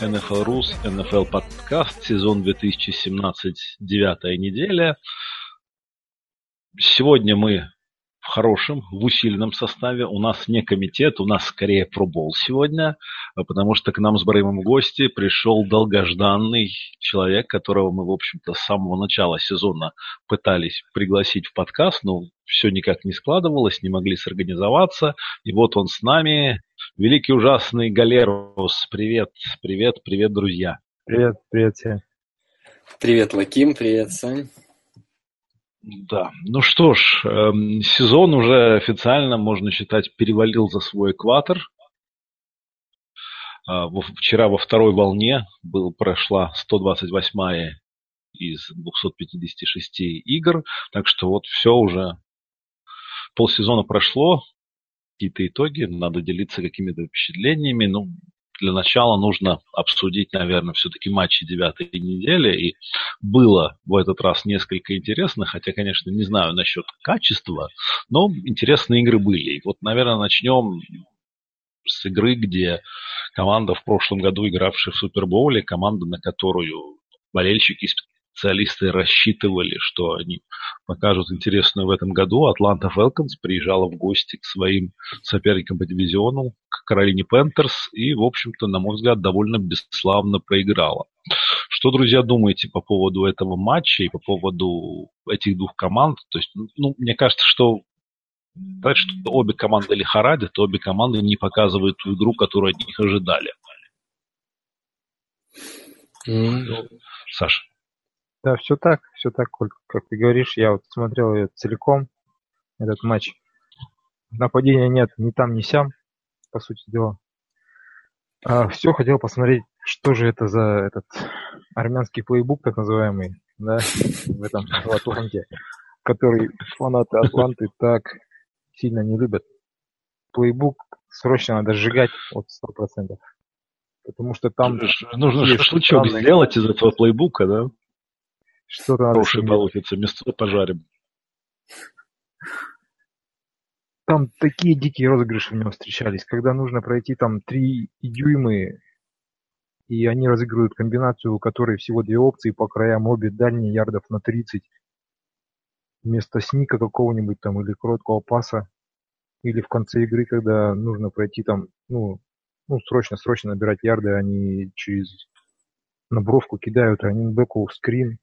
NFL Рус, NFL подкаст, сезон 2017, девятая неделя. Сегодня мы в хорошем, в усиленном составе. У нас не комитет, у нас скорее пробол сегодня, потому что к нам с Брэймом в гости пришел долгожданный человек, которого мы, в общем-то, с самого начала сезона пытались пригласить в подкаст, но все никак не складывалось, не могли сорганизоваться. И вот он с нами, великий ужасный Галерус. Привет, привет, привет, друзья. Привет, привет всем. Привет, Лаким, привет, Сань. Да, ну что ж, эм, сезон уже официально, можно считать, перевалил за свой экватор. Э, вчера во второй волне был, прошла 128-я из 256 игр, так что вот все уже полсезона прошло, какие-то итоги, надо делиться какими-то впечатлениями. Ну, для начала нужно обсудить, наверное, все-таки матчи девятой недели. И было в этот раз несколько интересных, хотя, конечно, не знаю насчет качества, но интересные игры были. И вот, наверное, начнем с игры, где команда в прошлом году, игравшая в Супербоуле, команда, на которую болельщики специалисты рассчитывали, что они покажут интересную в этом году. Атланта Фелконс приезжала в гости к своим соперникам по дивизиону, к Каролине Пентерс, и, в общем-то, на мой взгляд, довольно бесславно проиграла. Что, друзья, думаете по поводу этого матча и по поводу этих двух команд? То есть, ну, мне кажется, что сказать, что обе команды лихорадят, обе команды не показывают ту игру, которую от них ожидали. Mm. Саша. Да, все так, все так, как ты говоришь. Я вот смотрел ее целиком, этот матч. Нападения нет ни там, ни сям, по сути дела. А, все хотел посмотреть, что же это за этот армянский плейбук, так называемый, да, в этом Латуханке, который фанаты Атланты так сильно не любят. Плейбук срочно надо сжигать от 100%. Потому что там... Нужно шашлычок сделать из этого плейбука, да? Что-то надо Хороший получится, мясо пожарим. Там такие дикие розыгрыши в нем встречались, когда нужно пройти там три дюймы, и они разыгрывают комбинацию, у которой всего две опции по краям, обе дальние ярдов на 30. Вместо сника какого-нибудь там или короткого паса, или в конце игры, когда нужно пройти там, ну, ну срочно-срочно набирать ярды, они через набровку кидают раннингбеку в скрин,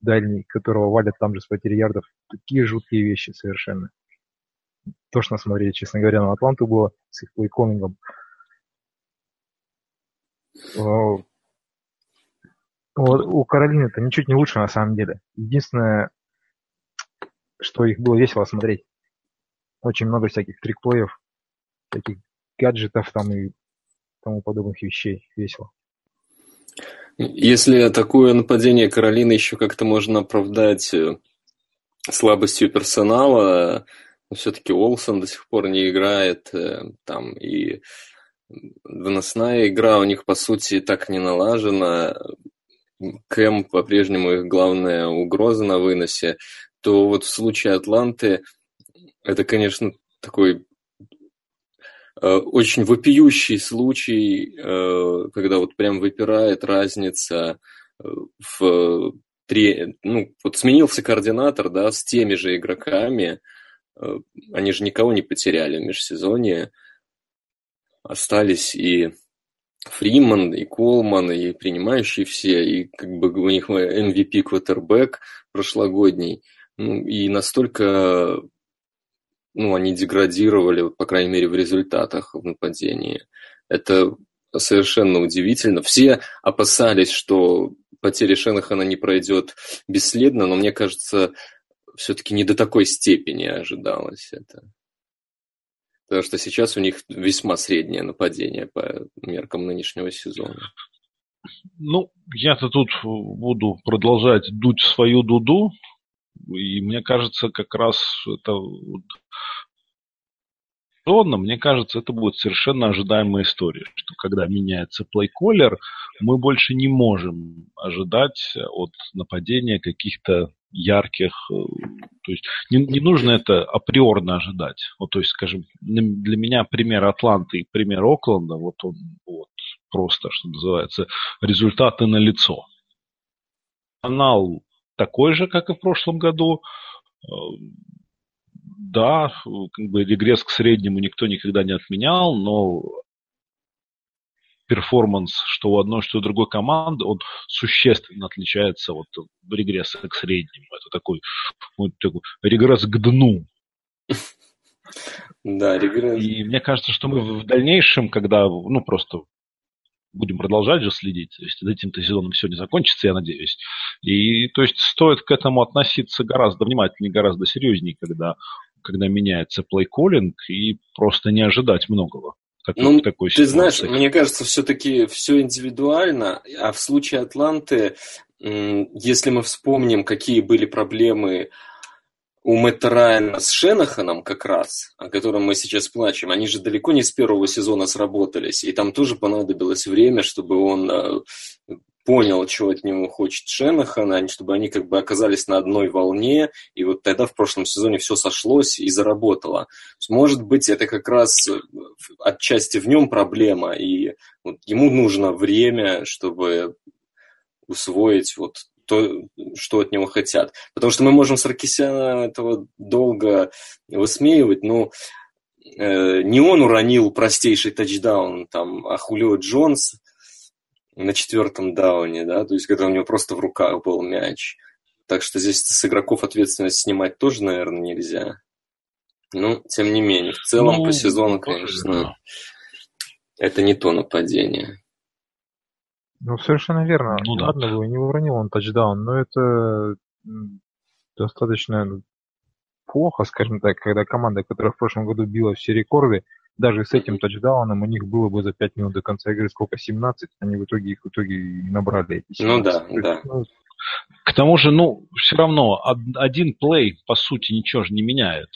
дальний, которого валят там же с потери ярдов. Такие жуткие вещи совершенно. Тошно смотреть, честно говоря, на Атланту было с их. Вот у Каролины это ничуть не лучше на самом деле. Единственное, что их было весело смотреть. Очень много всяких трикплеев, всяких гаджетов там и тому подобных вещей. Весело. Если такое нападение Каролины еще как-то можно оправдать э, слабостью персонала, все-таки Олсон до сих пор не играет, э, там и выносная игра у них, по сути, так не налажена. Кэм по-прежнему их главная угроза на выносе, то вот в случае Атланты это, конечно, такой Э, очень вопиющий случай, э, когда вот прям выпирает разница э, в три, ну, вот сменился координатор, да, с теми же игроками, они же никого не потеряли в межсезонье, остались и Фриман, и Колман, и принимающие все, и как бы у них MVP квотербек прошлогодний, ну, и настолько ну, они деградировали, по крайней мере, в результатах в нападении. Это совершенно удивительно. Все опасались, что потеря Шенахана не пройдет бесследно, но мне кажется, все-таки не до такой степени ожидалось это. Потому что сейчас у них весьма среднее нападение по меркам нынешнего сезона. Ну, я-то тут буду продолжать дуть свою дуду, и мне кажется, как раз это традиционно, мне кажется, это будет совершенно ожидаемая история, что когда меняется плейколлер, мы больше не можем ожидать от нападения каких-то ярких, э, то есть не, не нужно это априорно ожидать. Вот, то есть, скажем, для меня пример Атланты и пример Окленда, вот он вот, просто, что называется, результаты на лицо. Канал такой же, как и в прошлом году. Э, да, как бы регресс к среднему никто никогда не отменял, но перформанс, что у одной, что у другой команды, он существенно отличается от регресса к среднему. Это такой, вот такой регресс к дну. Да, регресс. И мне кажется, что мы в дальнейшем, когда, ну, просто будем продолжать же следить. То есть этим-то сезоном все не закончится, я надеюсь. И то есть стоит к этому относиться гораздо внимательнее, гораздо серьезнее, когда, когда меняется плей-коллинг, и просто не ожидать многого. Такой, ну, такой ты знаешь, мне кажется, все-таки все индивидуально, а в случае Атланты, если мы вспомним, какие были проблемы у Мэтта Райана с Шенаханом как раз, о котором мы сейчас плачем, они же далеко не с первого сезона сработались, и там тоже понадобилось время, чтобы он э, понял, чего от него хочет Шенахан, чтобы они как бы оказались на одной волне, и вот тогда в прошлом сезоне все сошлось и заработало. Может быть, это как раз э, отчасти в нем проблема, и вот ему нужно время, чтобы усвоить вот то, что от него хотят. Потому что мы можем Саркисяна этого долго высмеивать, но э, не он уронил простейший тачдаун, там, а Хулио Джонс на четвертом дауне, да, то есть когда у него просто в руках был мяч. Так что здесь с игроков ответственность снимать тоже, наверное, нельзя. Ну, тем не менее, в целом ну, по сезону, конечно, да. это не то нападение. Ну, совершенно верно. Ну, да. Ладно бы, не уронил он тачдаун, но это достаточно плохо, скажем так, когда команда, которая в прошлом году била все рекорды, даже с этим тачдауном у них было бы за 5 минут до конца игры сколько, 17, они в итоге их в итоге и набрали эти 17. Ну да, да. Ну, к тому же, ну, все равно один плей, по сути, ничего же не меняет.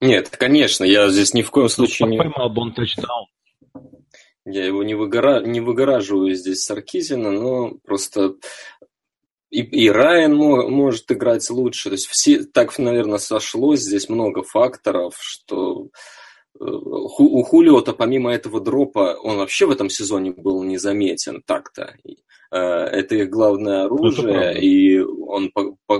Нет, конечно, я здесь ни в коем ну, случае ну, не... Поймал бы он тачдаун. Я его не, выгора... не выгораживаю здесь Саркизина, но просто и, и Райан может играть лучше. То есть все так, наверное, сошлось. Здесь много факторов, что э, у Хулиота помимо этого дропа он вообще в этом сезоне был незаметен так-то. Э, это их главное оружие, и он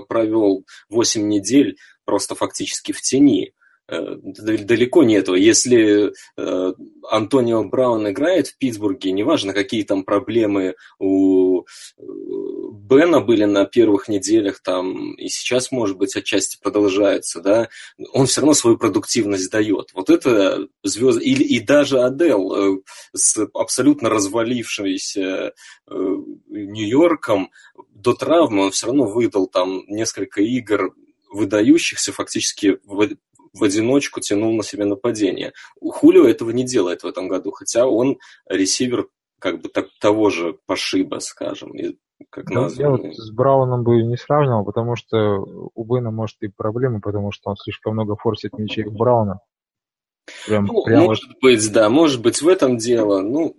провел 8 недель просто фактически в тени. Э, далеко не этого. Если э, Антонио Браун играет в Питтсбурге, неважно, какие там проблемы у э, Бена были на первых неделях, там, и сейчас, может быть, отчасти продолжается, да, он все равно свою продуктивность дает. Вот это звезд... Или, и даже Адел с абсолютно развалившимся Нью-Йорком до травмы он все равно выдал там несколько игр выдающихся фактически в одиночку тянул на себя нападение. Хулио этого не делает в этом году, хотя он ресивер как бы так, того же пошиба, скажем, как ну, Я вот с Брауном бы не сравнивал, потому что у Бена может и проблемы, потому что он слишком много форсит мячей Брауна. Прям, ну, прямо... Может быть, да, может быть в этом дело. Ну,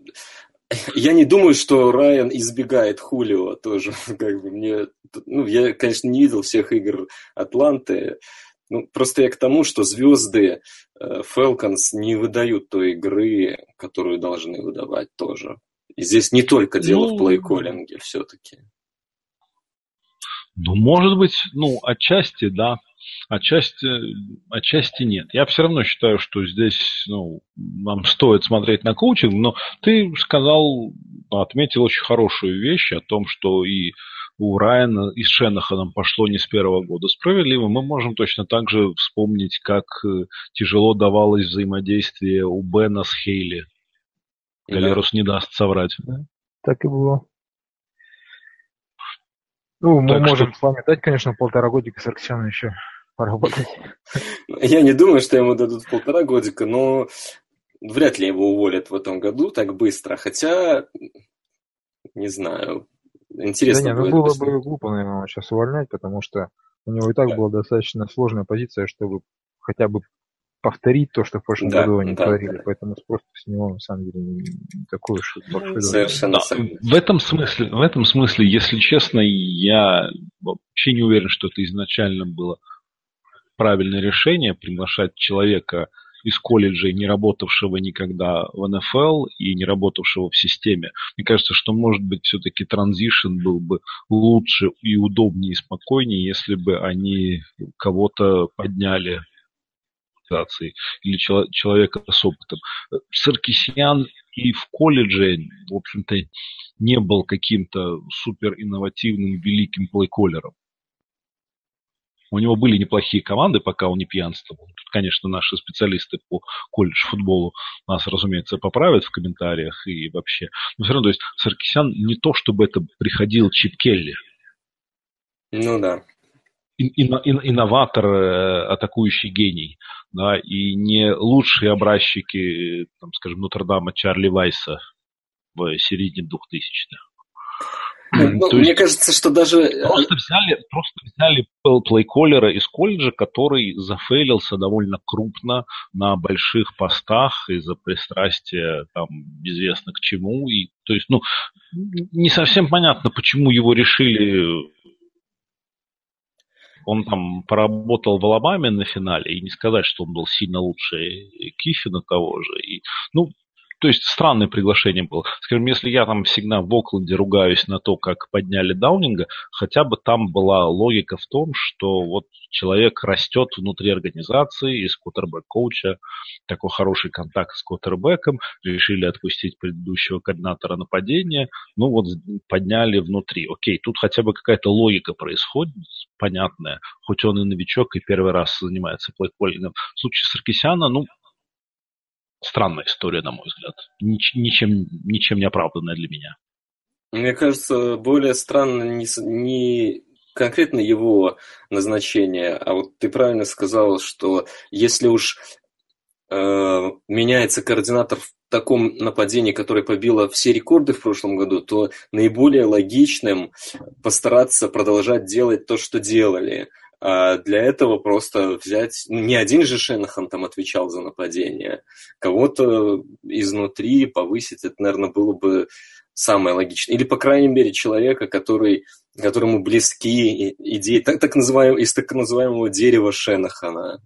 я не думаю, что Райан избегает Хулио тоже. Как бы мне, ну, я, конечно, не видел всех игр Атланты, ну, просто я к тому, что звезды Falcons э, не выдают той игры, которую должны выдавать тоже. И здесь не только дело ну, в плейколлинге все-таки. Ну, может быть, ну, отчасти, да. Отчасти, отчасти нет. Я все равно считаю, что здесь ну, нам стоит смотреть на коучинг, но ты сказал, отметил очень хорошую вещь о том, что и у Райана и с Шенаханом пошло не с первого года справедливо, мы можем точно так же вспомнить, как э, тяжело давалось взаимодействие у Бена с Хейли. Галерус да. не даст соврать. Да, так и было. Ну, мы так можем что... с вами дать, конечно, полтора годика с Арксеном еще поработать. Я не думаю, что ему дадут полтора годика, но вряд ли его уволят в этом году так быстро. Хотя не знаю. Интересно да нет, ну будет. было посмотреть. бы глупо, наверное, сейчас увольнять, потому что у него и так Да. была достаточно сложная позиция, чтобы хотя бы повторить то, что в прошлом Да, году они да, творили. да. Поэтому спрос с него на самом деле не такой уж и большой. Совершенно в этом смысле, в этом смысле, если честно, я вообще не уверен, что это изначально было правильное решение приглашать человека из колледжа, не работавшего никогда в НФЛ и не работавшего в системе. Мне кажется, что, может быть, все-таки транзишн был бы лучше и удобнее и спокойнее, если бы они кого-то подняли или чело- человека с опытом. Саркисян и в колледже, в общем-то, не был каким-то супер инновативным великим плейколером. У него были неплохие команды, пока он не пьянствовал. Тут, конечно, наши специалисты по колледж-футболу нас, разумеется, поправят в комментариях и вообще. Но все равно, то есть Саркисян не то, чтобы это приходил Чип Келли. Ну да. ин- ин- ин- инноватор, э, атакующий гений, да, и не лучшие образчики, там, скажем, Нотр-Дама Чарли Вайса в середине 2000-х. Ну, То мне есть кажется, что даже... просто взяли, просто взяли пл- плейколлера из колледжа, который зафейлился довольно крупно на больших постах из-за пристрастия там известно к чему. И, то есть, ну, не совсем понятно, почему его решили он там поработал в Алабаме на финале, и не сказать, что он был сильно лучше Кифина того же. И, ну, то есть странное приглашение было. Скажем, если я там всегда в Окленде ругаюсь на то, как подняли Даунинга, хотя бы там была логика в том, что вот человек растет внутри организации, из квотербек-коуча, такой хороший контакт с квотербеком, решили отпустить предыдущего координатора нападения, ну вот подняли внутри. Окей, тут хотя бы какая-то логика происходит, понятная, хоть он и новичок, и первый раз занимается плейколлингом. В случае Саркисяна, ну, странная история, на мой взгляд. Нич- ничем, ничем не оправданная для меня. Мне кажется, более странно не, не конкретно его назначение, а вот ты правильно сказал, что если уж э, меняется координатор в таком нападении, которое побило все рекорды в прошлом году, то наиболее логичным постараться продолжать делать то, что делали. А для этого просто взять... ну, Не один же Шенахан там отвечал за нападение. Кого-то изнутри повысить, это, наверное, было бы самое логичное. Или, по крайней мере, человека, который, которому близки идеи так, так называемого, из так называемого дерева Шенахана,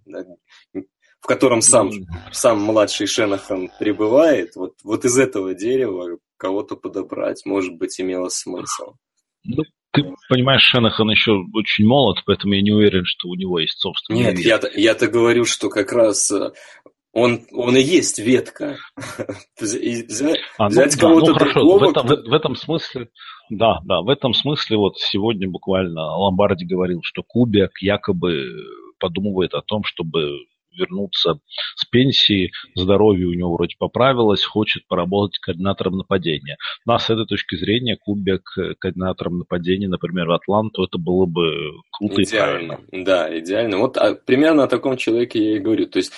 в котором сам, сам младший Шенахан пребывает. Вот, вот из этого дерева кого-то подобрать, может быть, имело смысл. Ну, ты понимаешь, Шенахан еще очень молод, поэтому я не уверен, что у него есть собственный Нет, вес. я-то, говорю, что как раз э, он, он и есть ветка. Взять- А, ну взять да, кого-то ну хорошо, другого, в, этом, кто- в, в этом смысле, да, да, в этом смысле вот сегодня буквально Ломбарди говорил, что Кубик якобы подумывает о том, чтобы вернуться с пенсии, здоровье у него вроде поправилось, хочет поработать координатором нападения. Но с этой точки зрения Кубик координатором нападения, например, в Атланту, это было бы круто и правильно. Идеально, да, идеально. Вот а, примерно о таком человеке я и говорю. То есть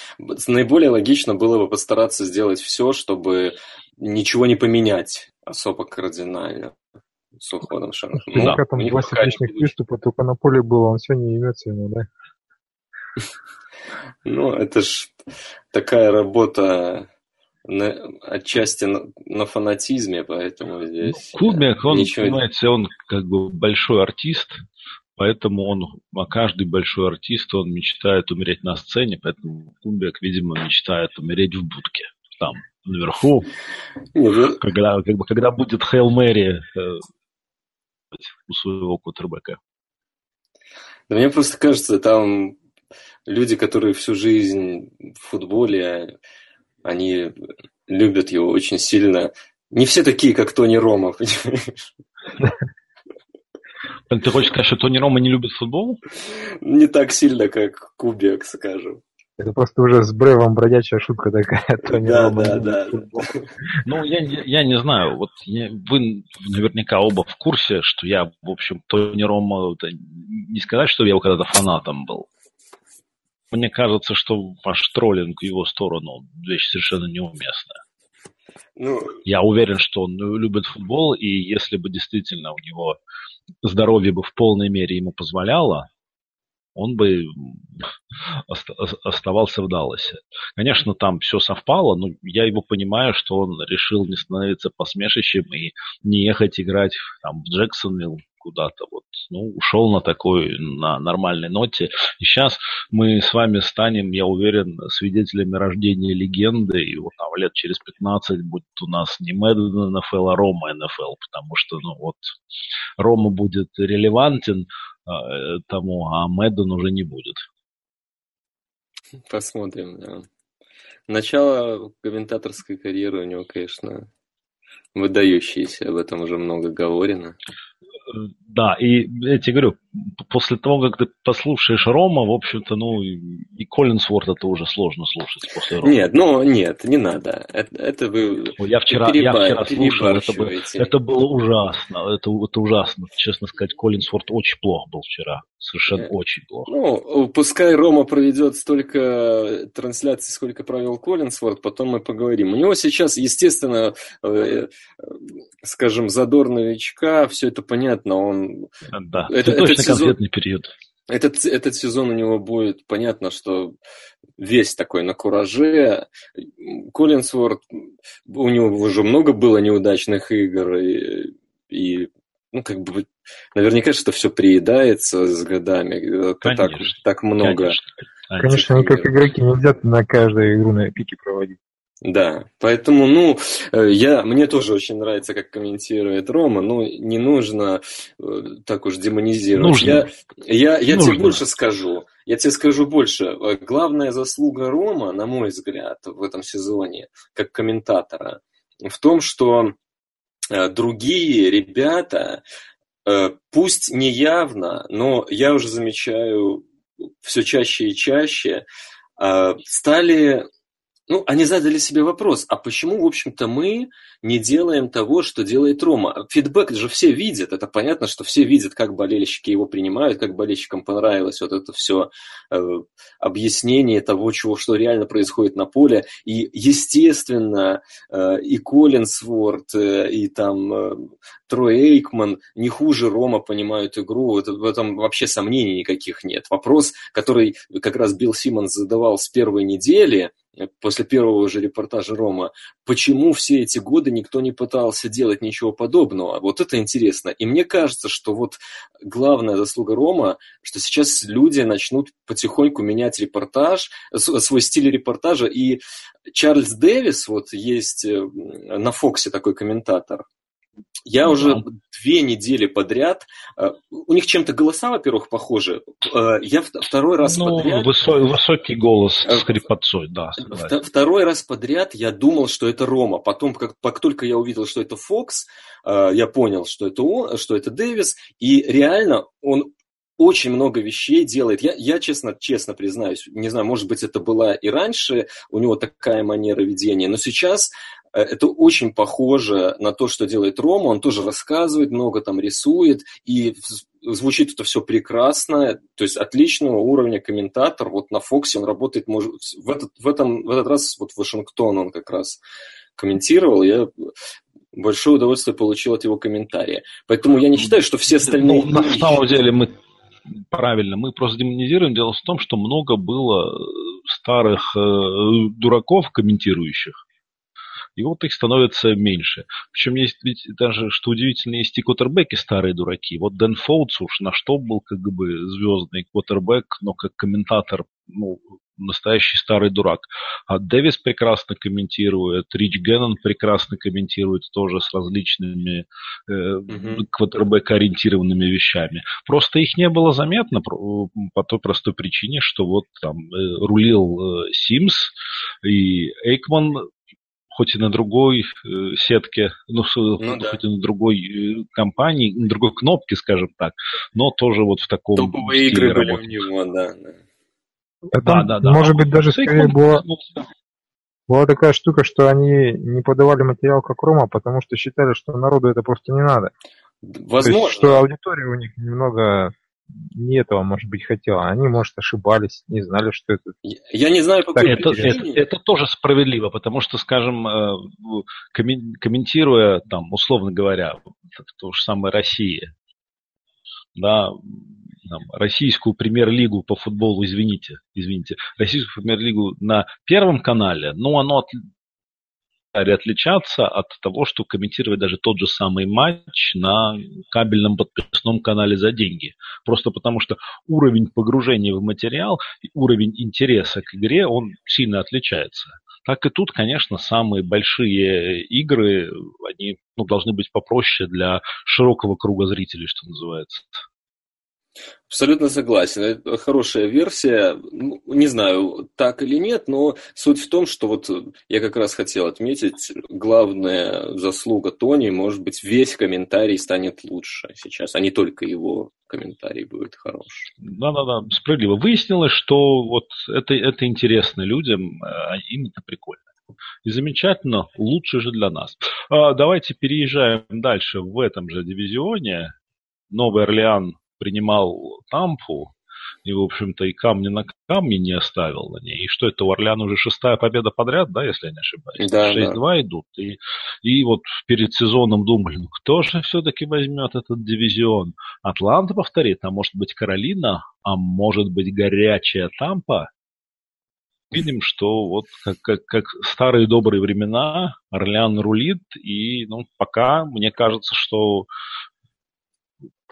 наиболее логично было бы постараться сделать все, чтобы ничего не поменять особо кардинально с уходом Шенахана. Ну, Да. Там них два сердечных приступа только на поле было, он все не имется ему, да? Ну, это ж такая работа на- отчасти на, на фанатизме, поэтому здесь... Кубик, он, ничего понимаете, он как бы большой артист, поэтому он, а каждый большой артист, он мечтает умереть на сцене, поэтому Кубик, видимо, мечтает умереть в будке. Там, наверху, ну, когда, как бы, когда будет Хейл Мэри э, у своего кутербека. Да мне просто кажется, там люди, которые всю жизнь в футболе, они любят его очень сильно. Не все такие, как Тони Рома, понимаешь? Ты хочешь сказать, что Тони Рома не любит футбол? Не так сильно, как Кубек, скажем. Это просто уже с Бревом бродячая шутка такая. Тони Да, Рома да, да. футбол. Ну, я, не- я не знаю. Вот я- вы наверняка оба в курсе, что я, в общем, Тони Рома, не сказать, что я его когда-то фанатом был. Мне кажется, что ваш троллинг в его сторону вещь совершенно неуместная. Ну... Я уверен, что он любит футбол, и если бы действительно у него здоровье бы в полной мере ему позволяло, он бы оставался в Далласе. Конечно, там все совпало, но я его понимаю, что он решил не становиться посмешищем и не ехать играть там, в Джексонвилл куда-то. Вот, ну, ушел на такой, на нормальной ноте. И сейчас мы с вами станем, я уверен, свидетелями рождения легенды. И вот там лет через 15 будет у нас не Мэдден НФЛ, а Рома НФЛ, потому что, ну, вот, Рома будет релевантен, Э, тому, а Мэддон уже не будет. Посмотрим, да. Начало комментаторской карьеры у него, конечно, выдающееся, об этом уже много говорено. Да, и я тебе говорю, после того, как ты послушаешь Рома, в общем-то, ну, и Коллинсворт это уже сложно слушать после Рома. Нет, ну, нет, не надо. Это, это вы я вчера, я вчера слушал, это, было, это было ужасно. Это, это ужасно. Честно сказать, Коллинсворт очень плохо был вчера. Совершенно Нет. очень плохо. Ну, пускай Рома проведет столько трансляций, сколько провел Коллинсворт, потом мы поговорим. У него сейчас, естественно, э, скажем, задор новичка, все это понятно. Он... Да, это, этот сезон... конфетный период. Этот, этот сезон у него будет понятно, что весь такой на кураже. Коллинсворт, у него уже много было неудачных игр, и, и ну, как бы, наверняка, что все приедается с годами. Конечно, так, так много. Конечно, конечно как игроки нельзя на каждую игру на пике проводить. Да, поэтому, ну, э, я, мне тоже очень нравится, как комментирует Рома, но не нужно э, так уж демонизировать. Нужно. Я, я, я нужно. тебе больше скажу, я тебе скажу больше. Э, главная заслуга Рома, на мой взгляд, в этом сезоне, как комментатора, в том, что другие ребята, пусть не явно, но я уже замечаю все чаще и чаще, стали ну, они задали себе вопрос, а почему, в общем-то, мы не делаем того, что делает Рома? Фидбэк же все видят, это понятно, что все видят, как болельщики его принимают, как болельщикам понравилось вот это все э, объяснение того, чего, что реально происходит на поле. И, естественно, э, и Коллинсворт, э, и там э, Трой Эйкман не хуже Рома понимают игру, это, в этом вообще сомнений никаких нет. Вопрос, который как раз Билл Симмонс задавал с первой недели, после первого же репортажа Рома, почему все эти годы никто не пытался делать ничего подобного. Вот это интересно. И мне кажется, что вот главная заслуга Рома, что сейчас люди начнут потихоньку менять репортаж, свой стиль репортажа. И Чарльз Дэвис, вот есть э, на Фоксе такой комментатор, я ну, уже две недели подряд. Э, у них чем-то голоса, во-первых, похожи. Э, я второй раз ну, подряд. Высокий, высокий голос с хрипотцой, да. Второй раз подряд я думал, что это Рома. Потом, как, как только я увидел, что это Фокс, э, я понял, что это он, что это Дэвис. И реально он очень много вещей делает. Я, я честно, честно признаюсь, не знаю, может быть, это была и раньше у него такая манера ведения, но сейчас Э, это очень похоже на то, что делает Рома. Он тоже рассказывает, много там рисует, и звучит это все прекрасно. То есть отличного уровня комментатор. Вот на Фоксе он работает, может, в, этот, в, этом, в этот раз вот Вашингтон он как раз комментировал. Я большое удовольствие получил от его комментария. Поэтому я не считаю, что все остальные... Ну, на самом деле мы правильно, мы просто демонизируем. Дело в том, что много было старых э, дураков комментирующих, и вот их становится меньше. Причем есть ведь даже, что удивительно, есть и квотербеки старые дураки. Вот Дэн Фоутс уж на что был как бы звездный квотербек, но как комментатор, ну, настоящий старый дурак. А Дэвис прекрасно комментирует, Рич Геннон прекрасно комментирует тоже с различными э, mm-hmm. квотербек-ориентированными вещами. Просто их не было заметно по той простой причине, что вот там э, рулил э, Симс и Эйкман хоть и на другой э, сетке, ну, ну хоть да. и на другой э, компании, на другой кнопке, скажем так, но тоже вот в таком Топовые игры были у него, да. Да, да, да. Может быть, даже скорее была, была такая штука, что они не подавали материал как Рома, потому что считали, что народу это просто не надо. Возможно. есть, что аудитория у них немного не этого, может быть, хотела. Они, может, ошибались, не знали, что это. Я не знаю, по какой это, это, это тоже справедливо, потому что, скажем, э, комментируя, там, условно говоря, то же самое Россия, да, там, российскую премьер-лигу по футболу, извините, извините, российскую премьер-лигу на первом канале, ну, оно отличаться от того, что комментировать даже тот же самый матч на кабельном подписном канале за деньги. Просто потому что уровень погружения в материал уровень интереса к игре, он сильно отличается. Так и тут, конечно, самые большие игры, они ну, должны быть попроще для широкого круга зрителей, что называется. Абсолютно согласен. Это хорошая версия. Ну, не знаю, так или нет, но суть в том, что вот я как раз хотел отметить, главная заслуга Тони, может быть, весь комментарий станет лучше сейчас, а не только его комментарий будет хорош. Да-да-да, справедливо. Выяснилось, что вот это, это интересно людям, а им это прикольно. И замечательно, лучше же для нас. А, давайте переезжаем дальше в этом же дивизионе. Новый Орлеан принимал Тампу, и, в общем-то, и камня на камне не оставил на ней. И что это, у Орляна уже шестая победа подряд, да, если я не ошибаюсь? Да, 6-2 да. идут. И, и вот перед сезоном думали, ну кто же все-таки возьмет этот дивизион? Атланта повторит, а может быть Каролина, а может быть горячая Тампа? Видим, что вот как, как, как старые добрые времена Орлеан рулит, и ну, пока мне кажется, что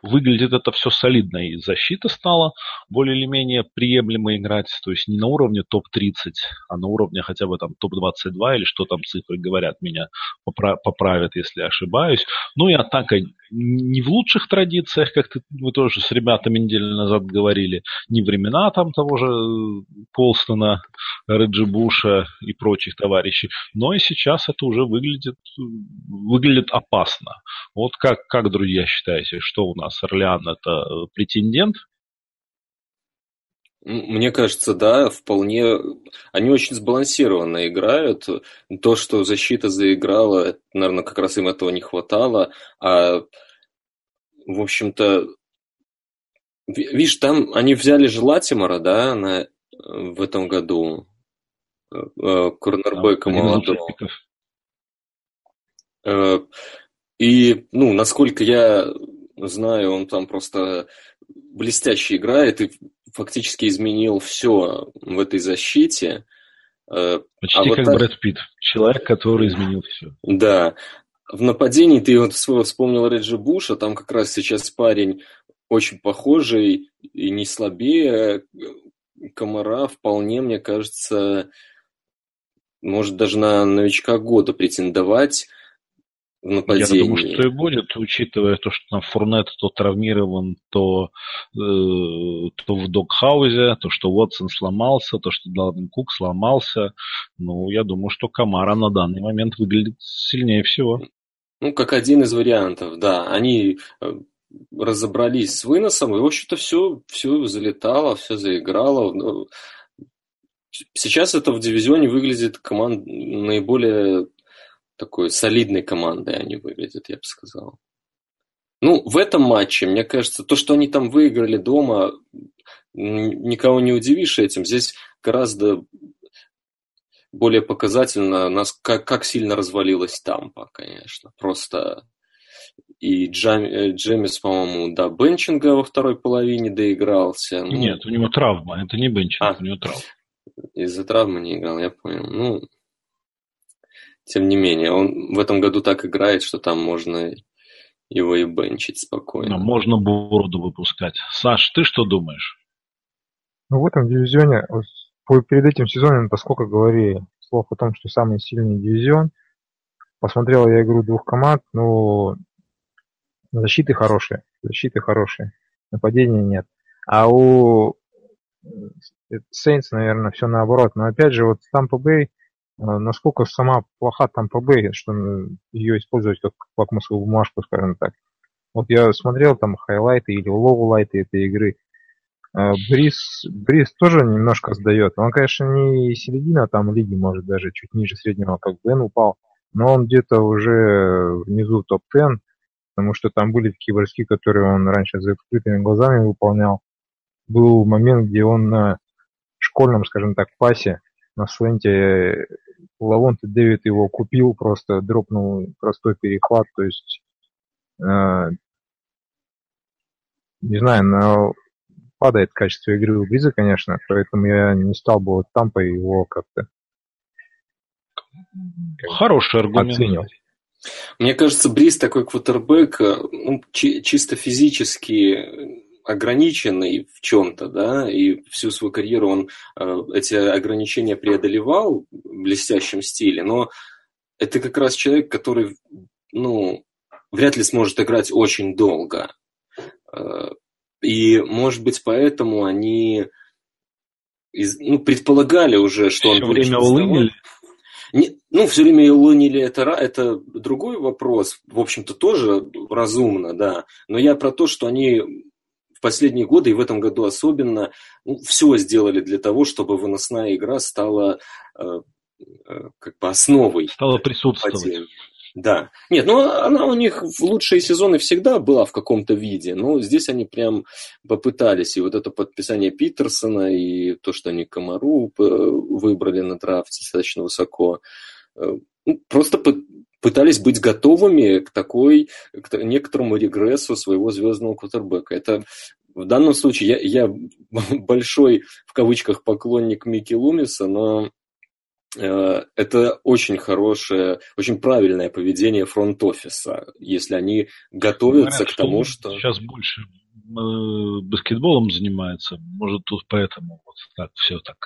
выглядит это все солидно, и защита стала более или менее приемлемо играть, то есть не на уровне топ-30, а на уровне хотя бы там топ-22 или что там цифры говорят, меня поправят, если ошибаюсь. Ну и атака не в лучших традициях, как ты, вы тоже с ребятами неделю назад говорили, не времена там того же Полстона, Реджи Буша и прочих товарищей, но и сейчас это уже выглядит, выглядит опасно. Вот как, как, друзья, считаете, что у нас Орлеан это э, претендент? Мне кажется, да, вполне. Они очень сбалансированно играют. То, что защита заиграла, наверное, как раз им этого не хватало. А, в общем-то, видишь, там они взяли же Латимора, да, на, в этом году. Э, э, корнербека да, молодого. И, ну, насколько я знаю, он там просто блестяще играет и фактически изменил все в этой защите. Э, Почти а вот как так... Брэд Питт. Человек, который изменил все. Да. В нападении ты вот вспомнил Реджи Буша, там как раз сейчас парень очень похожий и не слабее Комара, вполне, мне кажется, может даже на новичка года претендовать в нападении. Я думаю, что и будет, учитывая то, что там Фурнет то травмирован, то, э, то в Докхаузе, то, что Уотсон сломался, то, что Далвин Кук сломался. Ну, я думаю, что Камара на данный момент выглядит сильнее всего. Ну, как один из вариантов, да. Они э, разобрались с выносом, и, в общем-то, все, все залетало, все заиграло. Ну, сейчас это в дивизионе выглядит команд наиболее такой солидной командой они выглядят, я бы сказал. Ну, в этом матче, мне кажется, то, что они там выиграли дома, никого не удивишь этим. Здесь гораздо более показательно, нас, как, как сильно развалилась Тампа, конечно. Просто и Джам, э, Джемис, по-моему, до бенчинга во второй половине доигрался. Ну, Нет, у него травма, это не бенчинг, а, у него травма. Из-за травмы не играл, я понял. Ну, тем не менее, он в этом году так играет, что там можно его и бенчить спокойно. Но можно бороду выпускать. Саш, ты что думаешь? Ну, в этом дивизионе, перед этим сезоном, поскольку говорили слов о том, что самый сильный дивизион, посмотрел я игру двух команд, но защиты хорошие, защиты хорошие, нападения нет. А у Saints, наверное, все наоборот. Но опять же, вот Tampa Bay а, насколько сама плоха там ПБ, что ее использовать как лакмусовую бумажку, скажем так. Вот я смотрел там хайлайты или лоулайты этой игры. А, Брис, Брис тоже немножко сдает. Он, конечно, не середина там лиги, может даже чуть ниже среднего, как Бен упал, но он где-то уже внизу топ-10. потому что там были такие броски, которые он раньше за открытыми глазами выполнял. Был момент, где он на школьном, скажем так, пасе на сленте Лавонте Дэвид его купил, просто дропнул простой перехват, то есть э, не знаю, но падает качество игры у Бриза, конечно, поэтому я не стал бы вот Тампа его как-то Хороший аргумент. Оценивать. Мне кажется, Бриз такой квотербек, э, ну, чи- чисто физически ограниченный в чем-то, да, и всю свою карьеру он э, эти ограничения преодолевал в блестящем стиле, но это как раз человек, который, ну, вряд ли сможет играть очень долго. Э, и, может быть, поэтому они из, ну, предполагали уже, что Все он время улынили. Не, ну, все время улынили это, это другой вопрос, в общем-то, тоже разумно, да. Но я про то, что они в последние годы и в этом году особенно ну, все сделали для того, чтобы выносная игра стала э, э, как бы основой. Стала присутствовать. Да. Нет, ну она у них в лучшие сезоны всегда была в каком-то виде, но здесь они прям попытались. И вот это подписание Питерсона, и то, что они Комару э, выбрали на драфте достаточно высоко, э, ну, просто пытались быть готовыми к такой, к некоторому регрессу своего звездного кутербека. Это в данном случае я, я большой, в кавычках, поклонник Микки Лумиса, но Э, это очень хорошее, очень правильное поведение фронт-офиса, если они готовятся Говорят, к тому, что... Сейчас больше баскетболом занимается, может, тут поэтому вот так все так,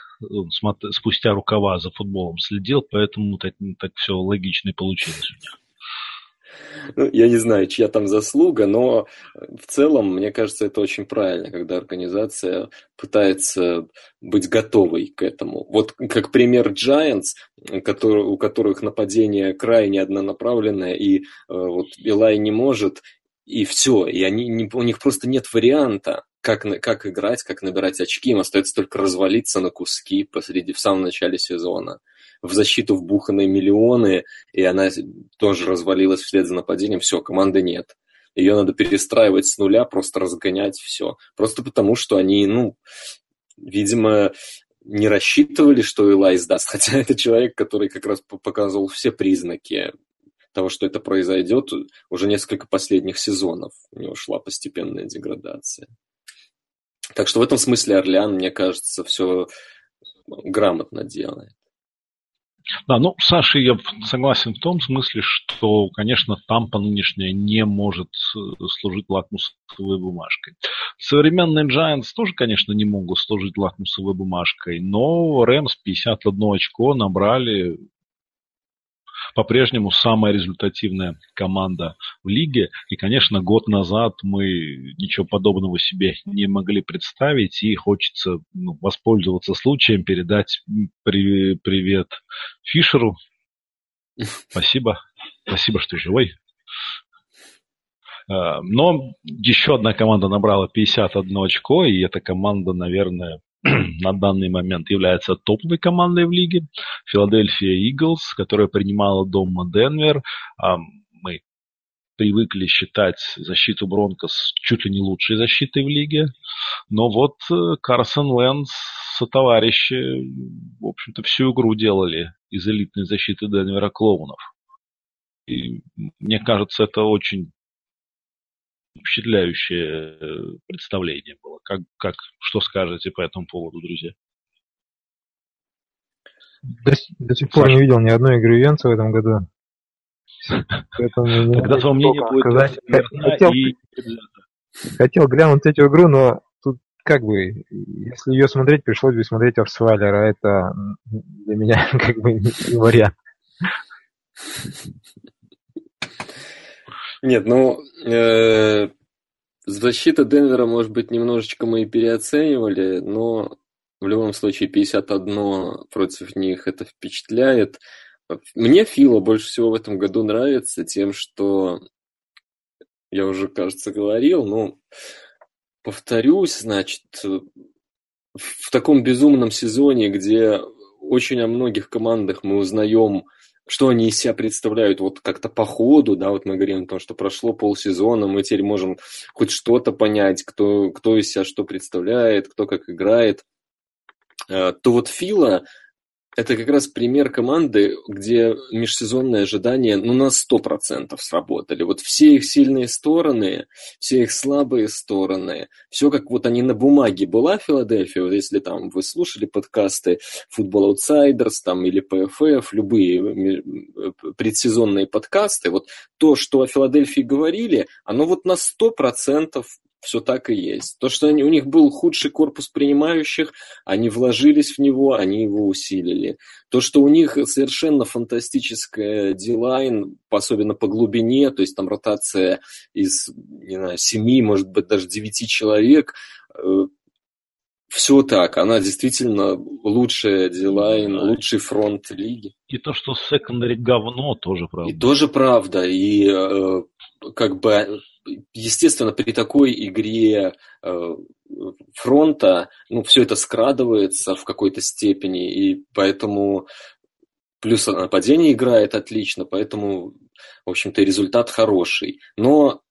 спустя рукава за футболом следил, поэтому так, так все логично и получилось у них. Ну, я не знаю, чья там заслуга, но в целом, мне кажется, это очень правильно, когда организация пытается быть готовой к этому. Вот как пример Giants, который, у которых нападение крайне однонаправленное, и э, вот Илай не может, и все, и они, не, у них просто нет варианта, как, как играть, как набирать очки, им остается только развалиться на куски посреди, в самом начале сезона в защиту вбуханы миллионы, и она тоже развалилась вслед за нападением, все, команды нет. Ее надо перестраивать с нуля, просто разгонять все. Просто потому, что они, ну, видимо, не рассчитывали, что Илай сдаст. Хотя это человек, который как раз показывал все признаки того, что это произойдет уже несколько последних сезонов. У него шла постепенная деградация. Так что в этом смысле Орлеан, мне кажется, все грамотно делает. Да, ну, Саша, я согласен в том смысле, что, конечно, Тампа нынешняя не может э, служить лакмусовой бумажкой. Современные Giants тоже, конечно, не могут служить лакмусовой бумажкой, но Рэмс 51 очко набрали по-прежнему самая результативная команда в лиге. И, конечно, год назад мы ничего подобного себе не могли представить. И хочется ну, воспользоваться случаем, передать при привет Фишеру. Спасибо. Спасибо, что живой. А, но еще одна команда набрала 51 очко, и эта команда, наверное, на данный момент является топовой командой в лиге. Филадельфия Иглс, которая принимала дома Денвер. Мы привыкли считать защиту Бронкос чуть ли не лучшей защитой в лиге. Но вот э, Карсон Лэнс со товарищи, в общем-то, всю игру делали из элитной защиты Денвера клоунов. И мне кажется, это очень впечатляющее э, представление было. Как, как, что скажете по этому поводу, друзья? До, до сих пор Саша. не видел ни одной игры Ювенца в этом году. Тогда твое мнение будет сказать. Хотел, и... хотел глянуть эту игру, но тут как бы, если ее смотреть, пришлось бы смотреть Арсвайлера. Это для меня как бы не вариант. Нет, ну, э, защита Денвера, может быть, немножечко мы и переоценивали, но в любом случае 51 против них это впечатляет. Мне Фила больше всего в этом году нравится тем, что я уже, кажется, говорил, ну, повторюсь, значит, в таком безумном сезоне, где очень о многих командах мы узнаем что они из себя представляют вот как-то по ходу, да, вот мы говорим о том, что прошло полсезона, мы теперь можем хоть что-то понять, кто, кто из себя что представляет, кто как играет, э, то вот Фила это как раз пример команды, где межсезонные ожидания ну, на 100% сработали. Вот все их сильные стороны, все их слабые стороны, все как вот они на бумаге была Филадельфия, вот если там вы слушали подкасты Football Outsiders там, или PFF, любые предсезонные подкасты, вот то, что о Филадельфии говорили, оно вот на 100% все так и есть. То, что они, у них был худший корпус принимающих, они вложились в него, они его усилили. То, что у них совершенно фантастическая дилайн, особенно по глубине, то есть там ротация из, не знаю, семи, может быть, даже девяти человек, э, все так, она действительно лучшая дилайн, лучший фронт лиги. И то, что секондари говно, тоже правда. И тоже правда. И э, как бы естественно, при такой игре э, фронта, ну, все это скрадывается в какой-то степени, и поэтому плюс нападение играет отлично, поэтому, в общем-то, результат хороший. Но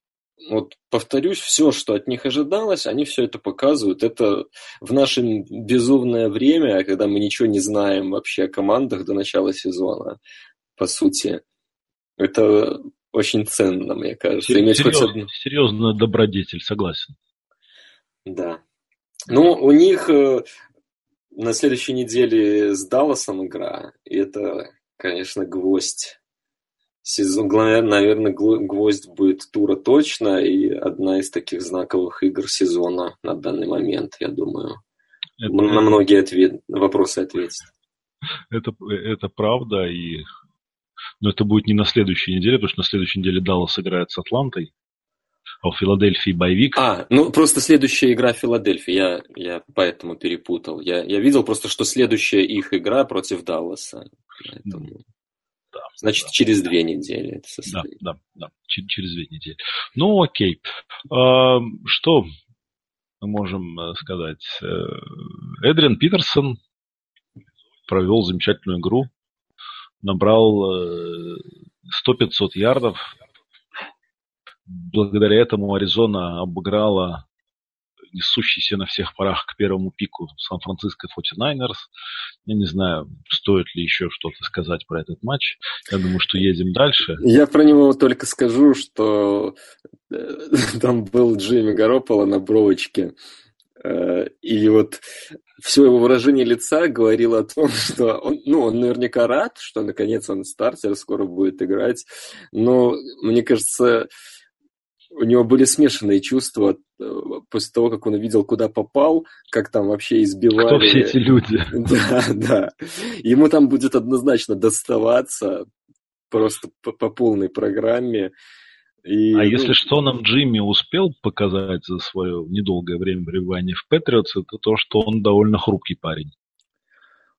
вот повторюсь, все, что от них ожидалось, они все это показывают. Это в наше безумное время, когда мы ничего не знаем вообще о командах до начала сезона, по сути. Это очень ценно, мне кажется. Иметь Серьез, хоть одну... Серьезно добродетель, согласен. Да. Ну, у них э, на следующей неделе с Далласом игра, и это, конечно, гвоздь. Сезон, наверное, гвоздь будет тура точно, и одна из таких знаковых игр сезона на данный момент, я думаю. Это... На многие ответ... вопросы ответит. Это, это правда, и но это будет не на следующей неделе, потому что на следующей неделе Даллас играет с Атлантой, а у Филадельфии боевик. А, ну просто следующая игра Филадельфии, я, я поэтому перепутал. Я, я видел просто, что следующая их игра против Далласа. Поэтому... Да, Значит, да, через две недели это состоит. Да, да, да, через две недели. Ну, окей. Что мы можем э, сказать? Э, Эдриан Питерсон провел замечательную игру набрал 100-500 э, ярдов. Благодаря этому Аризона обыграла несущийся на всех парах к первому пику Сан-Франциско 49ers. Я не знаю, стоит ли еще что-то сказать про этот матч. Я думаю, что едем дальше. Я про него только скажу, что э, там был Джимми Гарополо на бровочке. Э, и вот все его выражение лица говорило о том, что он, ну, он наверняка рад, что наконец он стартер, скоро будет играть. Но мне кажется, у него были смешанные чувства э, после того, как он увидел, куда попал, как там вообще избивали. Кто все эти люди? Да, да. Ему там будет однозначно доставаться просто по, по полной программе. И, а ну, если что нам Джимми успел показать за свое недолгое время пребывания в Патриотс, это то, что он довольно хрупкий парень.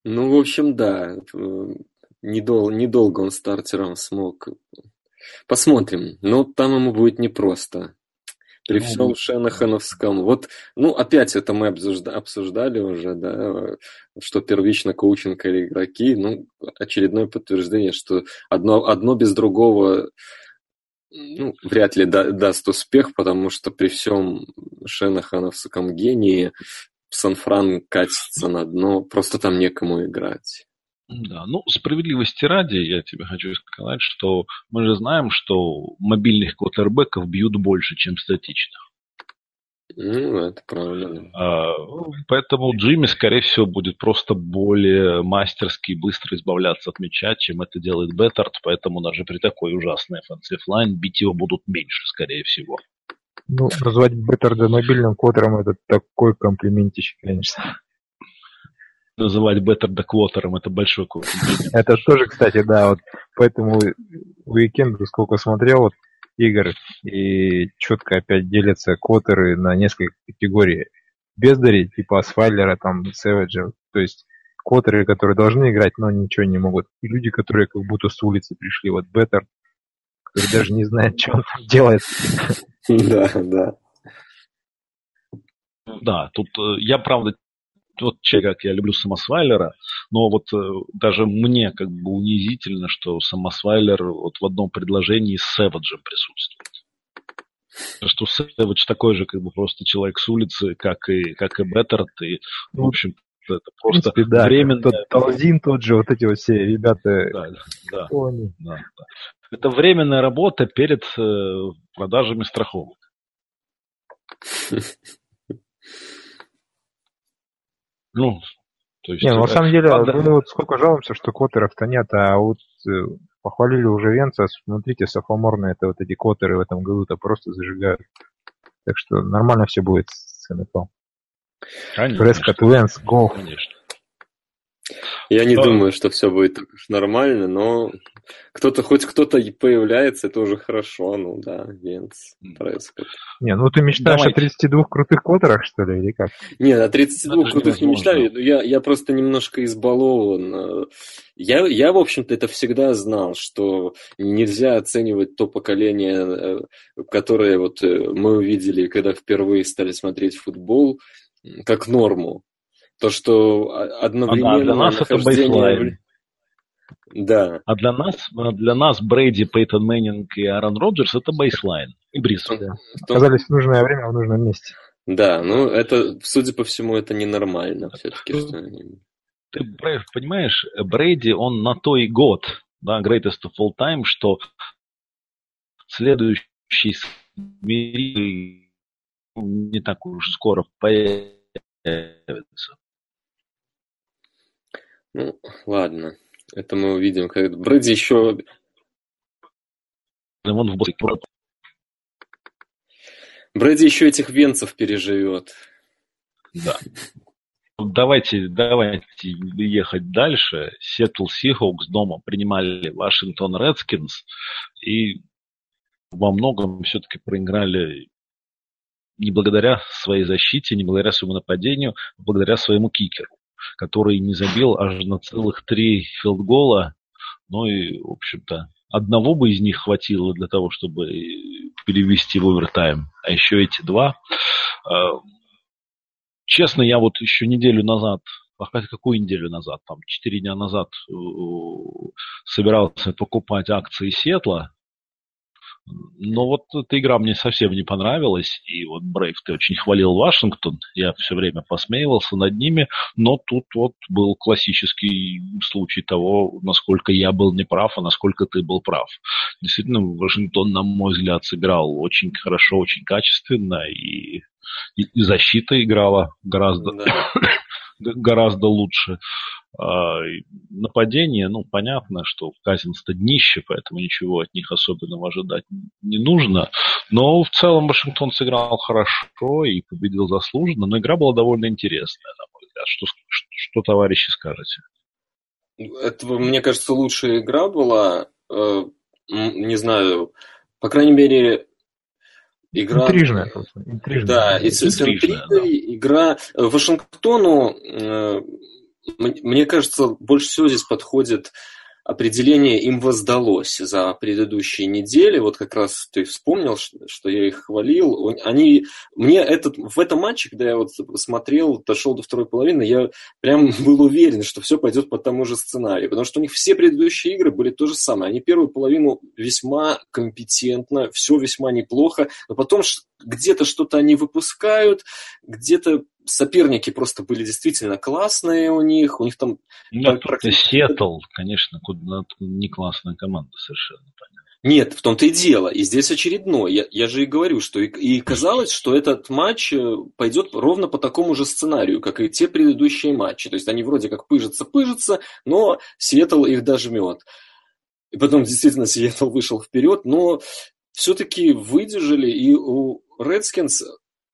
Ну, в общем, да. Недол недолго он стартером смог. Посмотрим. Но там ему будет непросто. При ну, всем Шенахановском. Вот, ну, опять это мы обсужда обсуждали уже, да, что первично коучинг или игроки. Ну, очередное подтверждение, что одно, одно без другого ну, вряд ли да, даст успех, потому что при всем Шенахановском гении Сан-Фран катится на дно, просто там некому играть. Да, ну, справедливости ради, я тебе хочу сказать, что мы же знаем, что мобильных квотербеков бьют больше, чем статичных. Ну, это правильно. А, поэтому Джимми, скорее всего, будет просто более мастерски и быстро избавляться от мяча, чем это делает Беттерт, поэтому даже при такой ужасной offensive line бить его будут меньше, скорее всего. Ну, назвать Беттерда мобильным квотером это такой комплиментище, конечно. Называть Беттерда квотером это большой комплимент. Это тоже, кстати, да, вот поэтому уикенд, сколько смотрел, вот игр, и четко опять делятся квотеры на несколько категорий. Бездари, типа Асфайлера, там, Сэвиджа, то есть квотеры, которые должны играть, но ничего не могут. И люди, которые как будто с улицы пришли, вот Беттер, который даже не знает, что он там делает. Да, да. Да, тут э, я, правда, вот как я люблю Самосвайлера, но вот э, даже мне как бы унизительно, что Самосвайлер вот в одном предложении с Сэвиджем присутствует. Что Сэвидж такой же как бы просто человек с улицы, как и, как и Беттерт, и, в общем, это просто в принципе, да, временно... Тот, Талзин тот же, вот эти вот все ребята. Да, да, да, да. Это временная работа перед э, продажами страховок. Ну, то есть... Не, ну, на самом деле, Ладно. мы вот сколько жалуемся, что квотеров-то нет, а вот э, похвалили уже Венца, смотрите, софоморные это вот эти квотеры в этом году-то просто зажигают. Так что нормально все будет с НФЛ. Прескотт, Венс, гол. Конечно. Я не думаю, что все будет так уж нормально, но кто-то, хоть кто-то появляется, это уже хорошо, ну да, Венц, Прескотт. Не, ну ты мечтаешь Давайте. о 32 крутых квотерах, что ли, или как? Нет, о 32 это крутых не мечтаю, я, я просто немножко избалован. Я, я, в общем-то, это всегда знал, что нельзя оценивать то поколение, э, которое вот э, мы увидели, когда впервые стали смотреть футбол, как норму. То, что одновременно... А, для нас нахождение... это baseline. Да. А для нас, а для нас Брейди, Пейтон Мэннинг и Аарон Роджерс это baseline. И Брис. Да. Оказались в нужное время в нужном месте. Да, ну это, судя по всему, это ненормально все-таки. Что... Ты понимаешь, Брейди, он на то и год, да, greatest of all time, что следующий не так уж скоро появится. Ну, ладно. Это мы увидим. Как... Брэди еще... Он в Брэди еще этих венцев переживет. Да. Давайте, давайте ехать дальше. Сиэтл Сихоукс дома принимали Вашингтон Редскинс и во многом все-таки проиграли не благодаря своей защите, не благодаря своему нападению, а благодаря своему кикеру который не забил аж на целых три field goal а. Ну и, в общем-то, одного бы из них хватило для того, чтобы перевести в овертайм. А еще эти два. А, честно, я вот еще неделю назад, а какую неделю назад, там, четыре дня назад э, собирался покупать акции Сетла, но вот эта игра мне совсем не понравилась. И вот Брейв, ты очень хвалил Вашингтон. Я все время посмеивался над ними. Но тут вот был классический случай того, насколько я был неправ, а насколько ты был прав. Действительно, Вашингтон, на мой взгляд, сыграл очень хорошо, очень качественно. И, и, защита играла гораздо, да. Гораздо лучше. А, нападение, ну, понятно, что Казинс-то днище, поэтому ничего от них особенного ожидать не нужно. Но в целом Вашингтон сыграл хорошо и победил заслуженно, но игра была довольно интересная, на мой взгляд. Что, что, что товарищи, скажете? Это, мне кажется, лучшая игра была. Э, не знаю, по крайней мере, игра... Интрижная. Интрижная. Да, и с, да. игра Вашингтону э, мне кажется, больше всего здесь подходит определение им воздалось за предыдущие недели. Вот как раз ты вспомнил, что я их хвалил. Они, мне этот, в этом матче, когда я вот смотрел, дошел до второй половины, я прям был уверен, что все пойдет по тому же сценарию. Потому что у них все предыдущие игры были то же самое. Они первую половину весьма компетентно, все весьма неплохо, но потом где-то что-то они выпускают, где-то соперники просто были действительно классные у них, у них там... Ну, практически... Сиэтл, конечно, куда не классная команда совершенно, понятно. Нет, в том-то и дело. И здесь очередной. Я, я же и говорю, что и, и казалось, что этот матч э, пойдет ровно по такому же сценарию, как и те предыдущие матчи. То есть они вроде как пыжатся-пыжатся, но Сиэтл их дожмет. И потом действительно Сиэтл вышел вперед, но все-таки выдержали, и у Redskins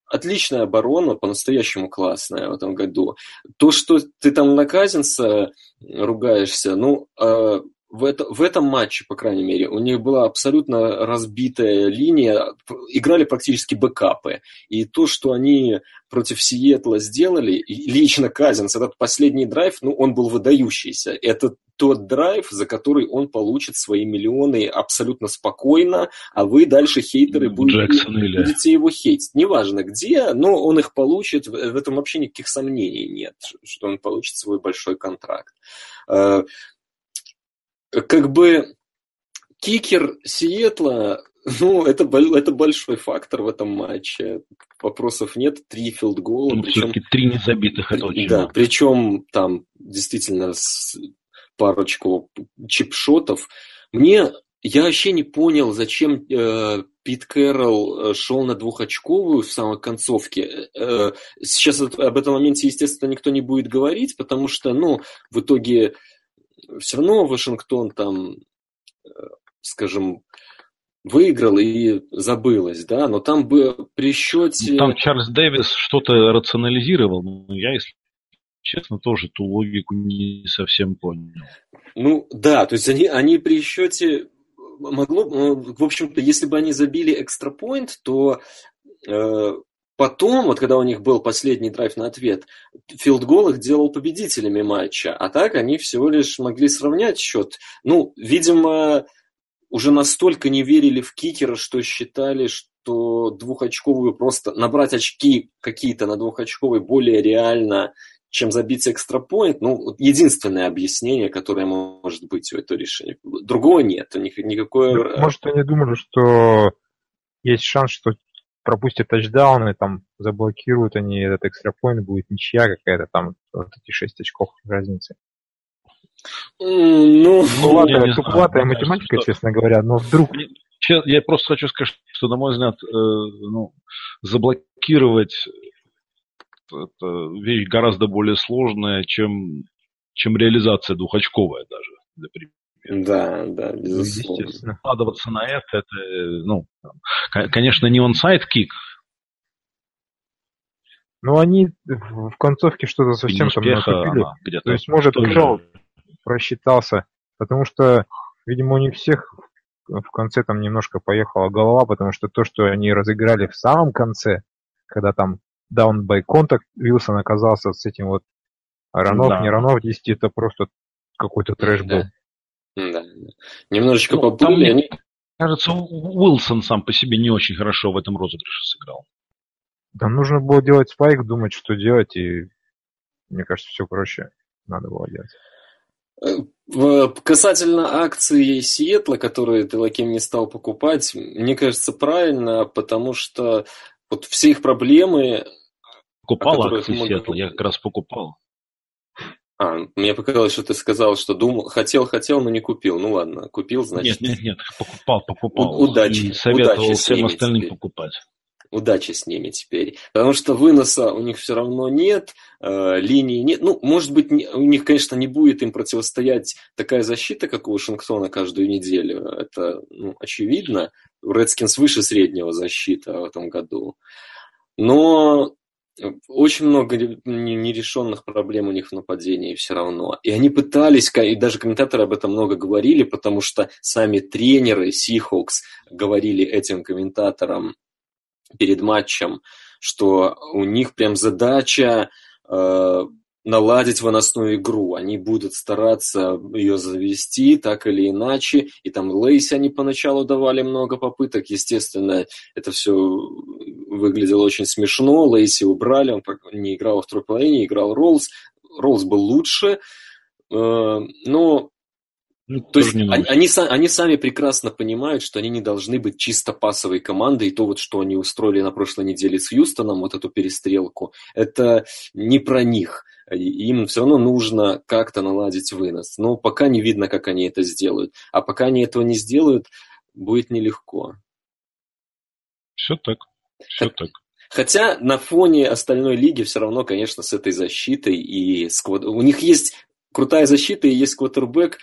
отличная оборона, по-настоящему классная в этом году. То, что ты там на Казинса ругаешься, ну, э, в, это, в этом матче, по крайней мере, у них была абсолютно разбитая линия, играли практически бэкапы. И то, что они против Сиэтла сделали, лично Казинс, этот последний драйв, ну, он был выдающийся. Это тот драйв, за который он получит свои миллионы абсолютно спокойно, а вы дальше хейтеры будете, будете его хейтить. Неважно где, но он их получит, в этом вообще никаких сомнений нет, что он получит свой большой контракт. Э, как бы кикер Сиэтла, ну, это, это большой фактор в этом матче. Вопросов нет. Три филдгола. Ну, причем, три незабитых, это очень Да, причем там действительно парочку чипшотов. Мне я вообще не понял, зачем э, Пит Кэрролл э, шел на двухочковую в самой концовке. Э, сейчас об этом моменте, естественно, никто не будет говорить, потому что, ну, в итоге все равно Вашингтон там, э, скажем, выиграл и забылось, да, но там бы при счете... Там Чарльз Дэвис что-то рационализировал, но я, если честно, тоже ту логику не совсем понял. Ну, да, то есть они, они при счете могло, э, в общем-то, если бы они забили экстрапоинт, то э, Потом, вот когда у них был последний драйв на ответ, филдгол их делал победителями матча, а так они всего лишь могли сравнять счет. Ну, видимо, уже настолько не верили в кикера, что считали, что двухочковую просто набрать очки какие-то на двухочковой более реально, чем забить экстрапоинт. Ну, единственное объяснение, которое может быть у этого решения. Другого нет. Никакое... Может, они думали, что есть шанс, что пропустят тачдаун, и там заблокируют они этот экстрапоинт, будет ничья какая-то там, вот эти 6 очков разницы. Ну, туповатая, туповатая математика, что... честно говоря, но вдруг... Я просто хочу сказать, что, на мой взгляд, э, ну, заблокировать это вещь гораздо более сложная, чем, чем реализация двухочковая даже, например. Да, да, безусловно. Естественно. Вкладываться на это, это, ну, конечно, не он сайт кик. Но они в концовке что-то совсем там накупили. То есть, может, Крал просчитался, потому что, видимо, у них всех в конце там немножко поехала голова, потому что то, что они разыграли в самом конце, когда там down by contact, Вилсон оказался с этим вот Ранов, да. не Ранов 10, это просто какой-то трэш был. Да. Да. Немножечко ну, поплыли. Там, они... Кажется, Уилсон сам по себе не очень хорошо в этом розыгрыше сыграл. Там нужно было делать спайк, думать, что делать, и мне кажется, все проще надо было делать. Э, касательно акции Сиэтла, которые Телаким не стал покупать, мне кажется, правильно, потому что вот все их проблемы... Покупал акции Сиэтла, я как раз покупал. А, мне показалось, что ты сказал, что думал, хотел, хотел, но не купил. Ну ладно, купил, значит. Нет, нет, нет, покупал, покупал. У, удачи. И советовал удачи всем остальным теперь. покупать. Удачи с ними теперь. Потому что выноса у них все равно нет, э, линии нет. Ну, может быть, не, у них, конечно, не будет им противостоять такая защита, как у Вашингтона каждую неделю. Это ну, очевидно. Редскинс выше среднего защита в этом году. Но очень много нерешенных проблем у них в нападении все равно. И они пытались, и даже комментаторы об этом много говорили, потому что сами тренеры Seahawks говорили этим комментаторам перед матчем, что у них прям задача э, наладить выносную игру. Они будут стараться ее завести так или иначе. И там Лейси они поначалу давали много попыток. Естественно, это все выглядело очень смешно. Лейси убрали, он не играл во второй половине, играл Роллс. Роллс был лучше. Э, но ну, то есть они, они, они сами прекрасно понимают, что они не должны быть чисто пасовой командой, и то вот, что они устроили на прошлой неделе с Хьюстоном, вот эту перестрелку, это не про них. Им все равно нужно как-то наладить вынос. Но пока не видно, как они это сделают. А пока они этого не сделают, будет нелегко. Все так. Все так. Хотя на фоне остальной лиги все равно, конечно, с этой защитой и сквад... у них есть крутая защита и есть квотербек,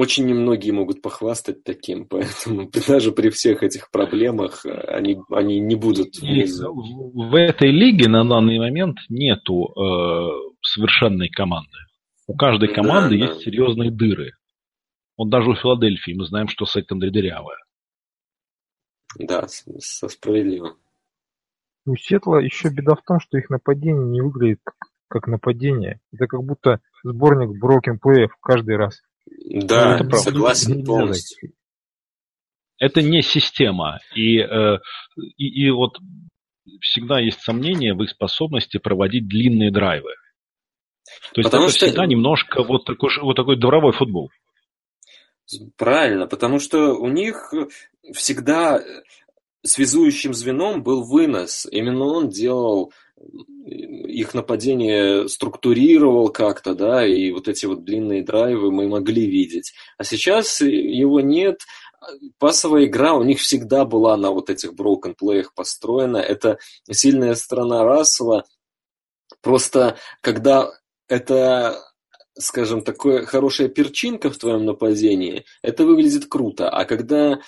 очень немногие могут похвастать таким, поэтому даже при всех этих проблемах э, они, они не будут внизу. В этой лиге на данный момент нету э, совершенной команды. У каждой команды да, есть да. серьезные дыры. Вот даже у Филадельфии мы знаем, что секондари дырявая. Да, справедливо. У Сетла еще беда в том, что их нападение не выглядит как нападение. Это как будто сборник broken play каждый раз. Да, это согласен полностью. Это не система. И, э, и, и вот всегда есть сомнения в их способности проводить длинные драйвы. То есть потому это что... всегда немножко вот такой, вот такой дворовой футбол. Правильно, потому что у них всегда связующим звеном был вынос. Именно он делал их нападение структурировал как-то, да, и вот эти вот длинные драйвы мы могли видеть. А сейчас его нет. Пасовая игра у них всегда была на вот этих broken плеях построена. Это сильная сторона Рассела. Просто когда это скажем, такое хорошая перчинка в твоем нападении, это выглядит круто. А когда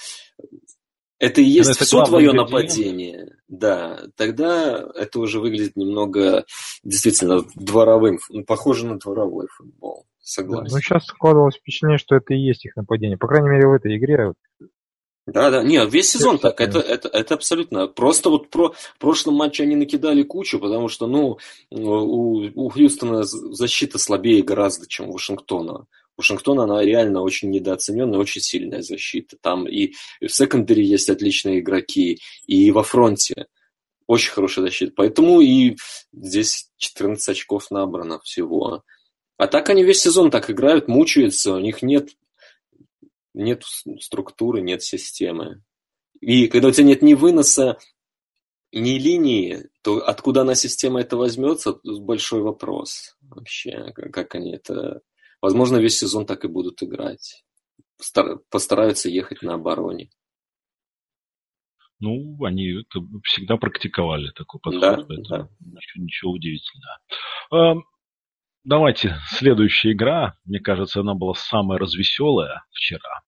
это и есть это все твое нападение, да, тогда это уже выглядит немного действительно дворовым, ну, похоже на дворовой футбол. Согласен. Ну, сейчас складывалось впечатление, что это и есть их нападение. По крайней мере, в этой игре. Да, да, нет, весь сезон так, это, это, это абсолютно. Просто вот про, в прошлом матче они накидали кучу, потому что, ну, у, у Хьюстона защита слабее гораздо, чем у Вашингтона. Вашингтон, она реально очень недооцененная, очень сильная защита. Там и в секондаре есть отличные игроки, и во фронте очень хорошая защита. Поэтому и здесь 14 очков набрано всего. А так они весь сезон так играют, мучаются, у них нет, нет структуры, нет системы. И когда у тебя нет ни выноса, ни линии, то откуда она система это возьмется, большой вопрос вообще, как они это Возможно, весь сезон так и будут играть. Постараются ехать на обороне. Ну, они это всегда практиковали такой подход. Да, да. Ничего, ничего удивительного. Давайте, следующая игра. Мне кажется, она была самая развеселая вчера.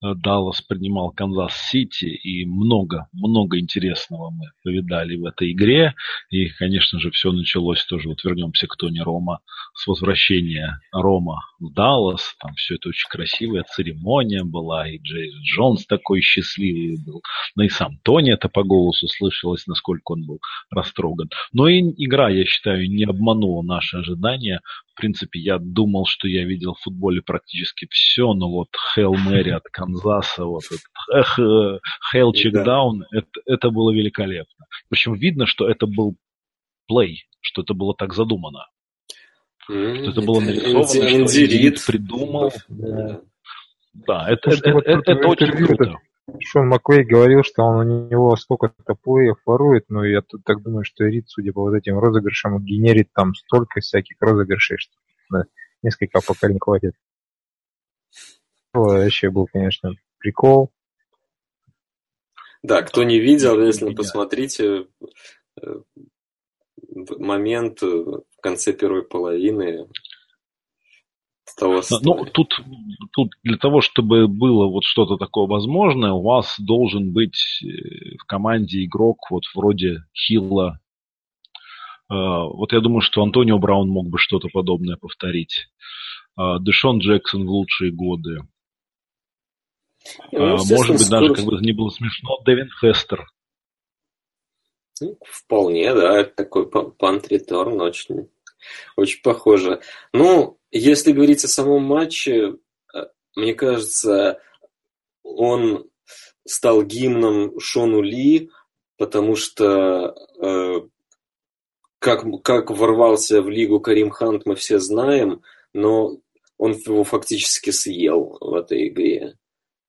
Даллас принимал Канзас-Сити, и много-много интересного мы повидали в этой игре. И, конечно же, все началось тоже, вот вернемся к Тони Рома, с возвращения Рома в Даллас. Там все это очень красивая церемония была, и Джерри Джонс такой счастливый был. Ну и сам Тони это по голосу слышалось, насколько он был растроган. Но и игра, я считаю, не обманула наши ожидания принципе, я думал, что я видел в футболе практически все, но вот Хейл Мэри от Канзаса, вот этот Хейл Чекдаун, это, это было великолепно. Причем видно, что это был плей, что это было так задумано. Что это было нарисовано, что Рид придумал. Да, да это, это, это, это очень круто. Шон Маквей говорил, что он у него сколько-то плеев ворует, но я тут так думаю, что Рид, судя по вот этим розыгрышам, генерит там столько всяких розыгрышей, что на несколько поколений хватит. Вообще был, конечно, прикол. Да, кто не видел, если посмотрите э, момент в конце первой половины, того ну, тут, тут для того, чтобы было вот что-то такое возможное, у вас должен быть э, в команде игрок вот вроде Хилла. Э, вот я думаю, что Антонио Браун мог бы что-то подобное повторить. Э, Дэшон Джексон в лучшие годы. Ну, Может быть, даже, как бы не было смешно, Дэвин Хестер. Ну, вполне, да, такой пант-реторн очень, очень похоже. Ну, если говорить о самом матче, э, мне кажется, он стал гимном Шону Ли, потому что э, как, как ворвался в лигу Карим Хант, мы все знаем, но он его фактически съел в этой игре.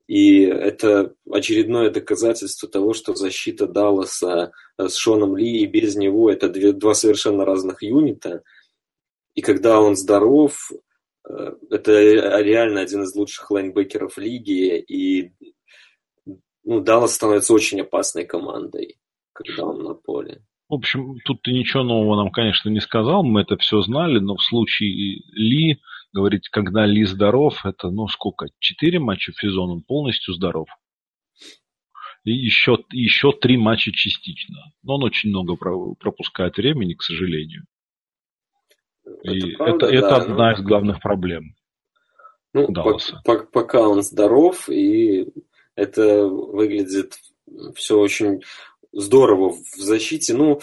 И это очередное доказательство того, что защита Далласа с Шоном Ли и без него это две, два совершенно разных юнита – и когда он здоров, э, это реально один из лучших лайнбекеров лиги. И ну, Даллас становится очень опасной командой, когда он на поле. В общем, тут ты ничего нового нам, конечно, не сказал, мы это все знали, но в случае Ли, говорить, когда Ли здоров, это, ну, сколько, четыре матча в сезон, он полностью здоров. И еще, еще три матча частично. Но он очень много пропускает времени, к сожалению. И это, правда, это, это да, одна но... из главных проблем. Ну, Далласа. По, по, пока он здоров, и это выглядит все очень здорово в защите. Ну,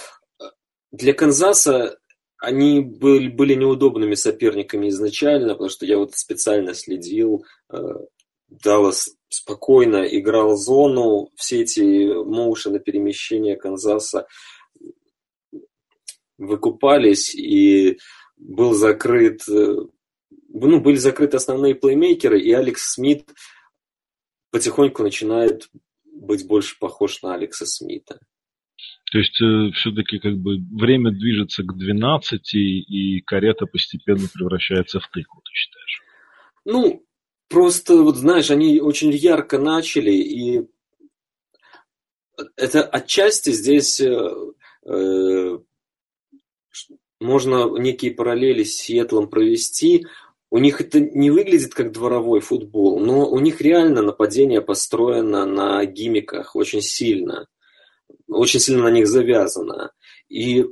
для Канзаса они были, были неудобными соперниками изначально, потому что я вот специально следил. Э, Даллас спокойно играл зону, все эти моушены перемещения Канзаса выкупались, и был закрыт, э, ну, были закрыты основные плеймейкеры, и Алекс Смит потихоньку начинает быть больше похож на Алекса Смита. То есть э, все-таки как бы время движется к 12, и карета постепенно превращается в тыкву, ты считаешь? Ну, просто, вот знаешь, они очень ярко начали, и это отчасти здесь э, э, можно некие параллели с Сиэтлом провести. У них это не выглядит как дворовой футбол, но у них реально нападение построено на гимиках очень сильно очень сильно на них завязано. И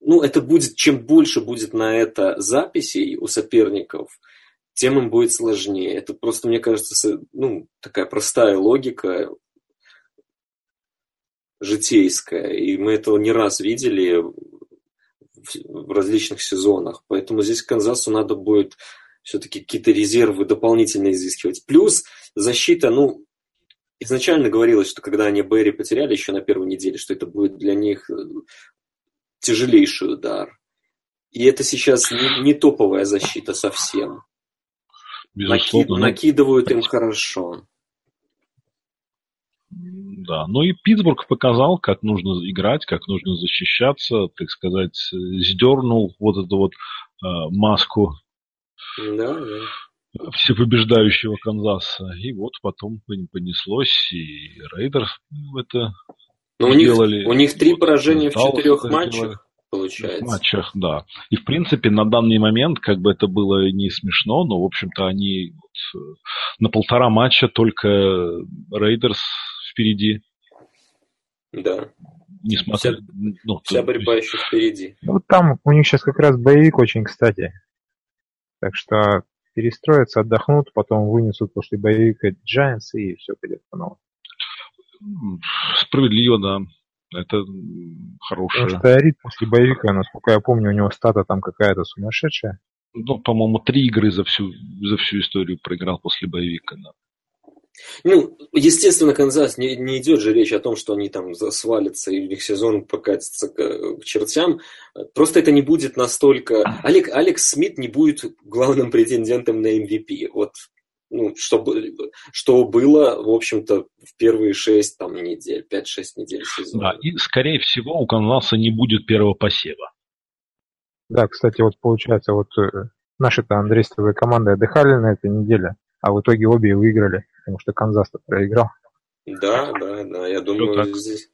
ну, это будет, чем больше будет на это записей у соперников, тем им будет сложнее. Это просто, мне кажется, ну, такая простая логика житейская. И мы этого не раз видели в различных сезонах. Поэтому здесь Канзасу надо будет все-таки какие-то резервы дополнительно изыскивать. Плюс защита, ну, изначально говорилось, что когда они Берри потеряли еще на первой неделе, что это будет для них э, тяжелейший удар. И это сейчас не, не топовая защита совсем. Безусловно. Наки, накидывают им хорошо. Да, ну и Питтсбург показал, как нужно играть, как нужно защищаться, так сказать, сдернул вот эту вот э, маску да, да всепобеждающего Канзаса. И вот потом понеслось, и Рейдерс это Но у сделали. Них, у них три вот, поражения в четырех матчах. Получается. В матчах, да. И, в принципе, на данный момент, как бы это было не смешно, но, в общем-то, они вот, э, на полтора матча только Рейдерс впереди. Да. Несмотря, вся, ну, вся борьба еще впереди. Ну, там у них сейчас как раз боевик очень кстати. Так что перестроятся, отдохнут, потом вынесут после боевика Giants и все пойдет по новому. Справедливо, да. Это хорошее. Потому что Рид после боевика, насколько я помню, у него стата там какая-то сумасшедшая. Ну, по-моему, три игры за всю, за всю историю проиграл после боевика, да. Ну, естественно, Канзас не, не идет же речь о том, что они там свалятся и у них сезон покатится к, к чертям. Просто это не будет настолько... Олег, Алекс Смит не будет главным претендентом на MVP. Вот ну, что, что было, в общем-то, в первые шесть там, недель, пять-шесть недель сезона. Да, и, скорее всего, у Канзаса не будет первого посева. Да, кстати, вот получается, вот э, наши-то андрейстовые команды отдыхали на этой неделе, а в итоге обе выиграли потому что Канзас проиграл. Да, да, да. Я думаю, здесь,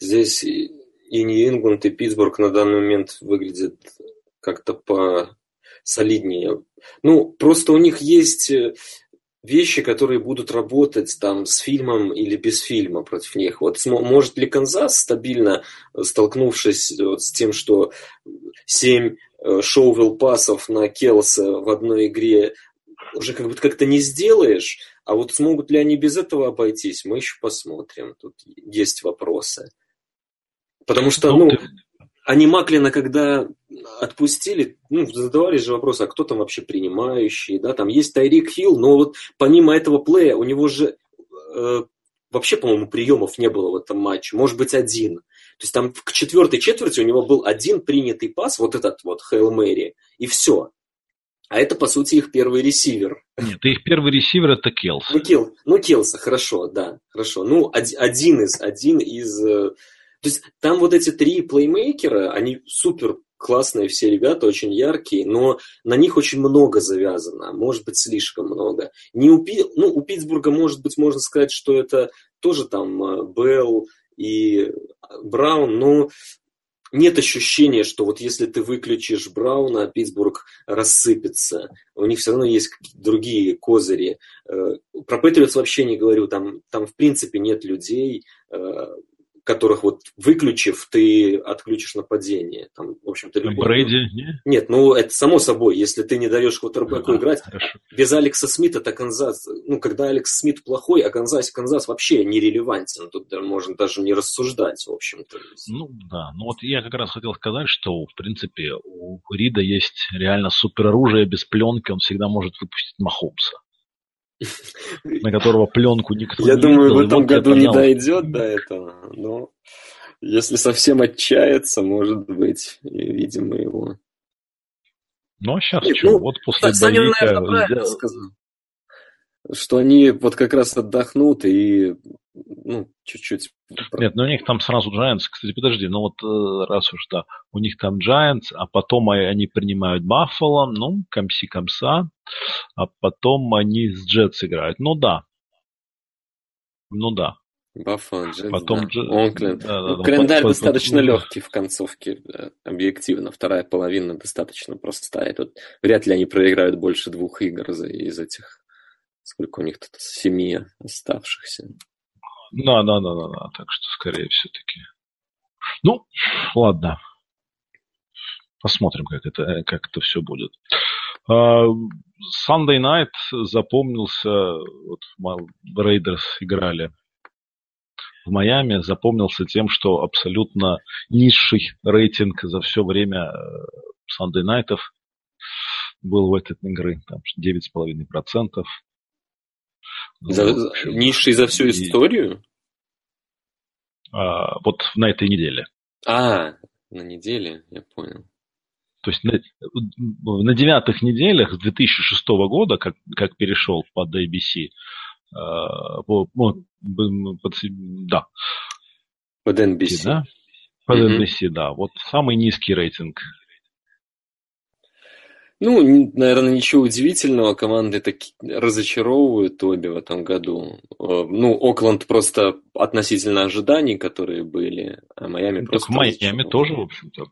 здесь и Нью-Ингланд, и Питтсбург на данный момент выглядят как-то по солиднее. Ну, просто у них есть э, вещи, которые будут работать там с фильмом или без фильма против них. Вот может ли Канзас стабильно, э, столкнувшись вот с тем, что семь э, шоу пасов на Келса в одной игре уже как будто как-то не сделаешь, а вот смогут ли они без этого обойтись, мы еще посмотрим. Тут есть вопросы. Потому что, ну, ну они Маклина, когда отпустили, ну, задавали же вопрос, а кто там вообще принимающий, да, там есть Тайрик Хилл, но вот помимо этого плея у него же э, вообще, по-моему, приемов не было в этом матче, может быть, один. То есть там к четвертой четверти у него был один принятый пас, вот этот вот Хейл Мэри, и все. А это, по сути, их первый ресивер. Нет, их первый ресивер это Келс. Ну, Кел, ну Келса, хорошо, да, хорошо. Ну, один из, один из... Э, то есть там вот эти три плеймейкера, они супер классные все ребята, очень яркие, но на них очень много завязано, может быть, слишком много. Не у, Пи... ну, у Питтсбурга, может быть, можно сказать, что это тоже там э, Белл и Браун, но нет ощущения, что вот если ты выключишь Брауна, Питтсбург рассыпется. У них все равно есть какие-то другие козыри. Э, про Патриотс вообще не говорю, там, там в принципе нет людей, э, которых вот выключив, ты отключишь нападение. Там, в общем-то, любой... Брейди, не? Нет, ну это само собой, если ты не даешь квотербеку да, играть. Хорошо. Без Алекса Смита это Канзас, ну, когда Алекс Смит плохой, а Канзас, Канзас вообще нерелевантен. Тут можно даже не рассуждать, в общем-то. Ну, да. Ну, вот я как раз хотел сказать, что, в принципе, у Рида есть реально супероружие без пленки, он всегда может выпустить Махомса на которого пленку никто Я не думаю, в этом году не дойдет до этого, но если совсем отчаяться, может быть, и видим мы его. Ну, а сейчас Нет, что? Ну, вот после Саня, наверное, правильно сказал. Что они вот как раз отдохнут и ну, чуть-чуть. Нет, ну у них там сразу Giants. Кстати, подожди, ну вот э, раз уж да, у них там Giants, а потом они принимают Баффало, ну, комси комса, а потом они с Джетс играют. Ну да. Ну да. Баффало, Джетс, потом да. Дж... Окленд. Да, да, ну, да, календарь по, достаточно по, легкий в концовке, объективно. Вторая половина достаточно простая. Тут вряд ли они проиграют больше двух игр из этих сколько у них тут семи оставшихся. Да, да, да, да, да. Так что скорее все-таки. Ну, ладно. Посмотрим, как это, как это все будет. Uh, Sunday Night запомнился, вот Рейдерс играли в Майами, запомнился тем, что абсолютно низший рейтинг за все время Sunday Night был в этой игры, там 9,5%. За, ну, низший за всю историю? А, вот на этой неделе. А, на неделе, я понял. То есть на, на девятых неделях с 2006 года, как, как перешел под ABC, э, по, под, да. Под NBC. Да? Под mm-hmm. NBC, да. Вот самый низкий рейтинг ну, наверное, ничего удивительного. Команды так разочаровывают обе в этом году. Э, ну, Окленд просто относительно ожиданий, которые были, а Майами ну, просто... Так Майами тоже, в общем-то.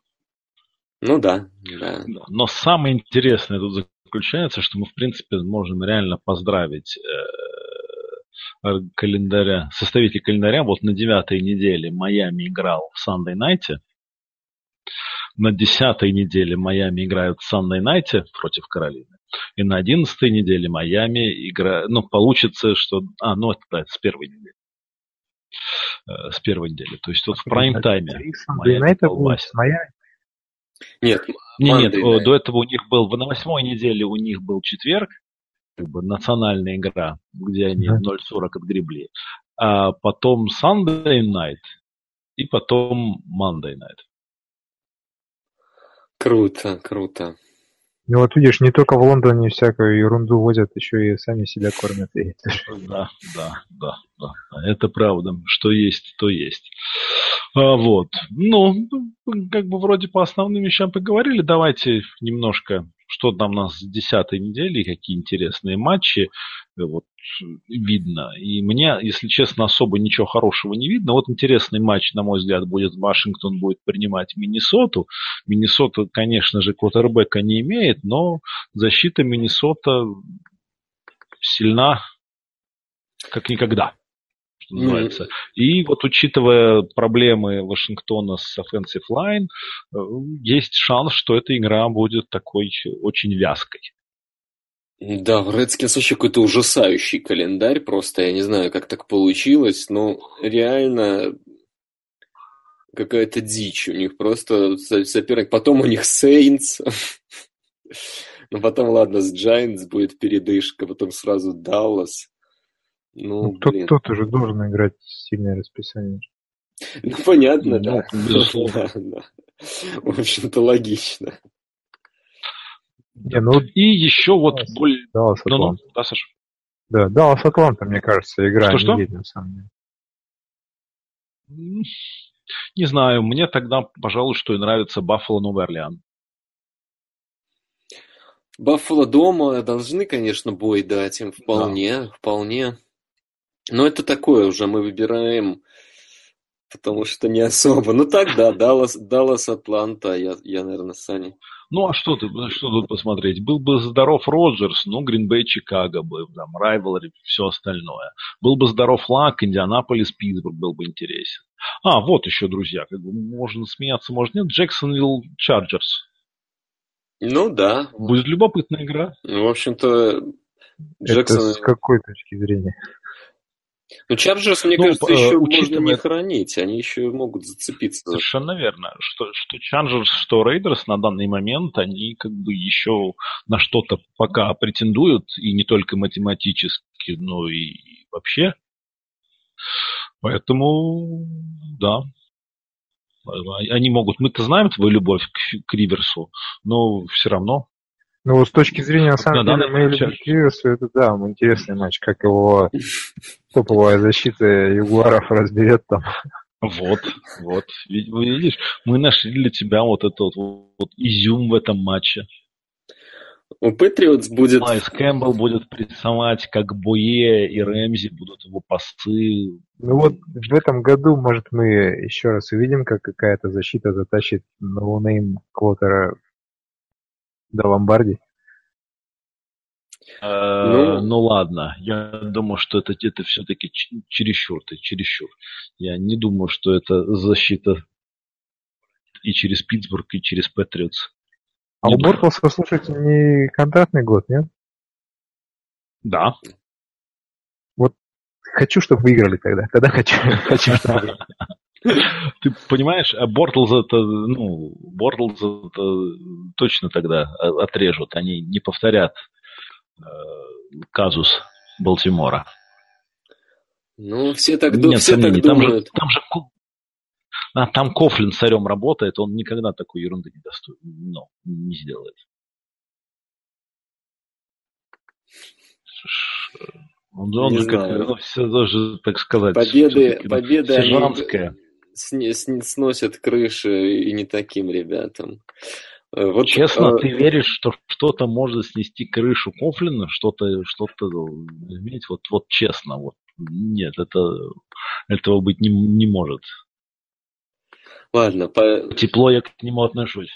Ну да, да. Но самое интересное тут заключается, что мы, в принципе, можем реально поздравить э, календаря, составителей календаря. Вот на девятой неделе Майами играл в Sunday Night на десятой неделе Майами играют в Sunday Night против Каролины. И на одиннадцатой неделе Майами играют... Ну, получится, что... А, ну, это да, с первой недели. Э, с первой недели. То есть вот в прайм-тайме Майами колбасит. Нет, не, нет, night. до этого у них был, на восьмой неделе у них был четверг, как бы национальная игра, где они да. 0.40 отгребли. А потом Sunday Night и потом Monday Night. Круто, круто. Ну вот видишь, не только в Лондоне всякую ерунду возят, еще и сами себя кормят. Да, да, да, да. Это правда. Что есть, то есть. А, вот. Ну, как бы вроде по основным вещам поговорили. Давайте немножко что там у нас с десятой недели, какие интересные матчи э, вот, видно. И мне, если честно, особо ничего хорошего не видно. Вот интересный матч, на мой взгляд, будет Вашингтон будет принимать Миннесоту. Миннесота, конечно же, квотербека не имеет, но защита Миннесота сильна как никогда что называется. Mm. И вот учитывая проблемы Вашингтона с offensive line, э, есть шанс, что эта игра будет такой очень вязкой. Да, в Redskins вообще какой-то ужасающий календарь, просто я не знаю, как так получилось, но реально какая-то дичь у них, просто соперник, потом у них Saints, ну потом, ладно, с Giants будет передышка, потом сразу Dallas, ну, ну кто, кто-то же должен играть сильное расписание. Ну, понятно, да. да, да. В общем-то, логично. Не, ну, и еще вот более... Даллас ну, ну, да, Саша? Да, Даллас Атланта, мне кажется, игра что, что? не на самом деле. Не знаю, мне тогда, пожалуй, что и нравится Баффало Новый Орлеан. Баффало дома должны, конечно, бой дать им вполне, да. вполне. Но это такое уже мы выбираем, потому что не особо. Ну так, да, Даллас, Даллас Атланта, я, я наверное, с Саней. Ну, а что, ты, что тут посмотреть? Был бы здоров Роджерс, ну, Гринбей, Чикаго бы, там, Райвелри, все остальное. Был бы здоров Лак, Индианаполис, Питтсбург был бы интересен. А, вот еще, друзья, как бы можно смеяться, может нет, Джексонвилл Чарджерс. Ну, да. Будет любопытная игра. Ну, в общем-то, Джексон... Это с какой точки зрения? Ну, Чарджерс, мне ну, кажется, еще учитывая... можно не хоронить, они еще могут зацепиться. Совершенно верно. Что, что Чарджерс, что Рейдерс на данный момент, они как бы еще на что-то пока претендуют, и не только математически, но и вообще. Поэтому, да, они могут. Мы-то знаем твою любовь к, к Риверсу, но все равно ну, вот с точки зрения, на самом деле, моей любви к Риверсу, это, да, интересный матч, как его топовая защита Ягуаров разберет там. Вот, вот. Видишь, мы нашли для тебя вот этот вот, вот изюм в этом матче. У Патриотс будет... Калайс Кэмпбелл будет прессовать, как Буйе и Рэмзи будут его пасы. Ну вот в этом году, может, мы еще раз увидим, как какая-то защита затащит no-name квотера до Ломбарди? Э, ну, ну ладно, я думаю, что это, это все-таки чересчур, ты чересчур. Я не думаю, что это защита и через Питтсбург, и через Патриотс. А у Бортлса, слушайте, не контрактный год, нет? Да. Вот хочу, чтобы выиграли тогда. Тогда хочу, хочу чтобы Ты понимаешь, а Бортлз это, ну, Бортлз это точно тогда отрежут. Они не повторят э, казус Балтимора. Ну, все так, Нет, все так думают. Там же, там же а, там Кофлин царем работает, он никогда такой ерунды не достоин, ну, не сделает. Он, он же как, ну, все даже, так сказать, победы, победы сержантская сносят крыши и не таким ребятам. Э, вот, Честно, а... ты веришь, что что-то может снести крышу Кофлина, что-то, что-то иметь, вот, вот честно, вот нет, это этого быть не, не может. Ладно, по... тепло я к нему отношусь.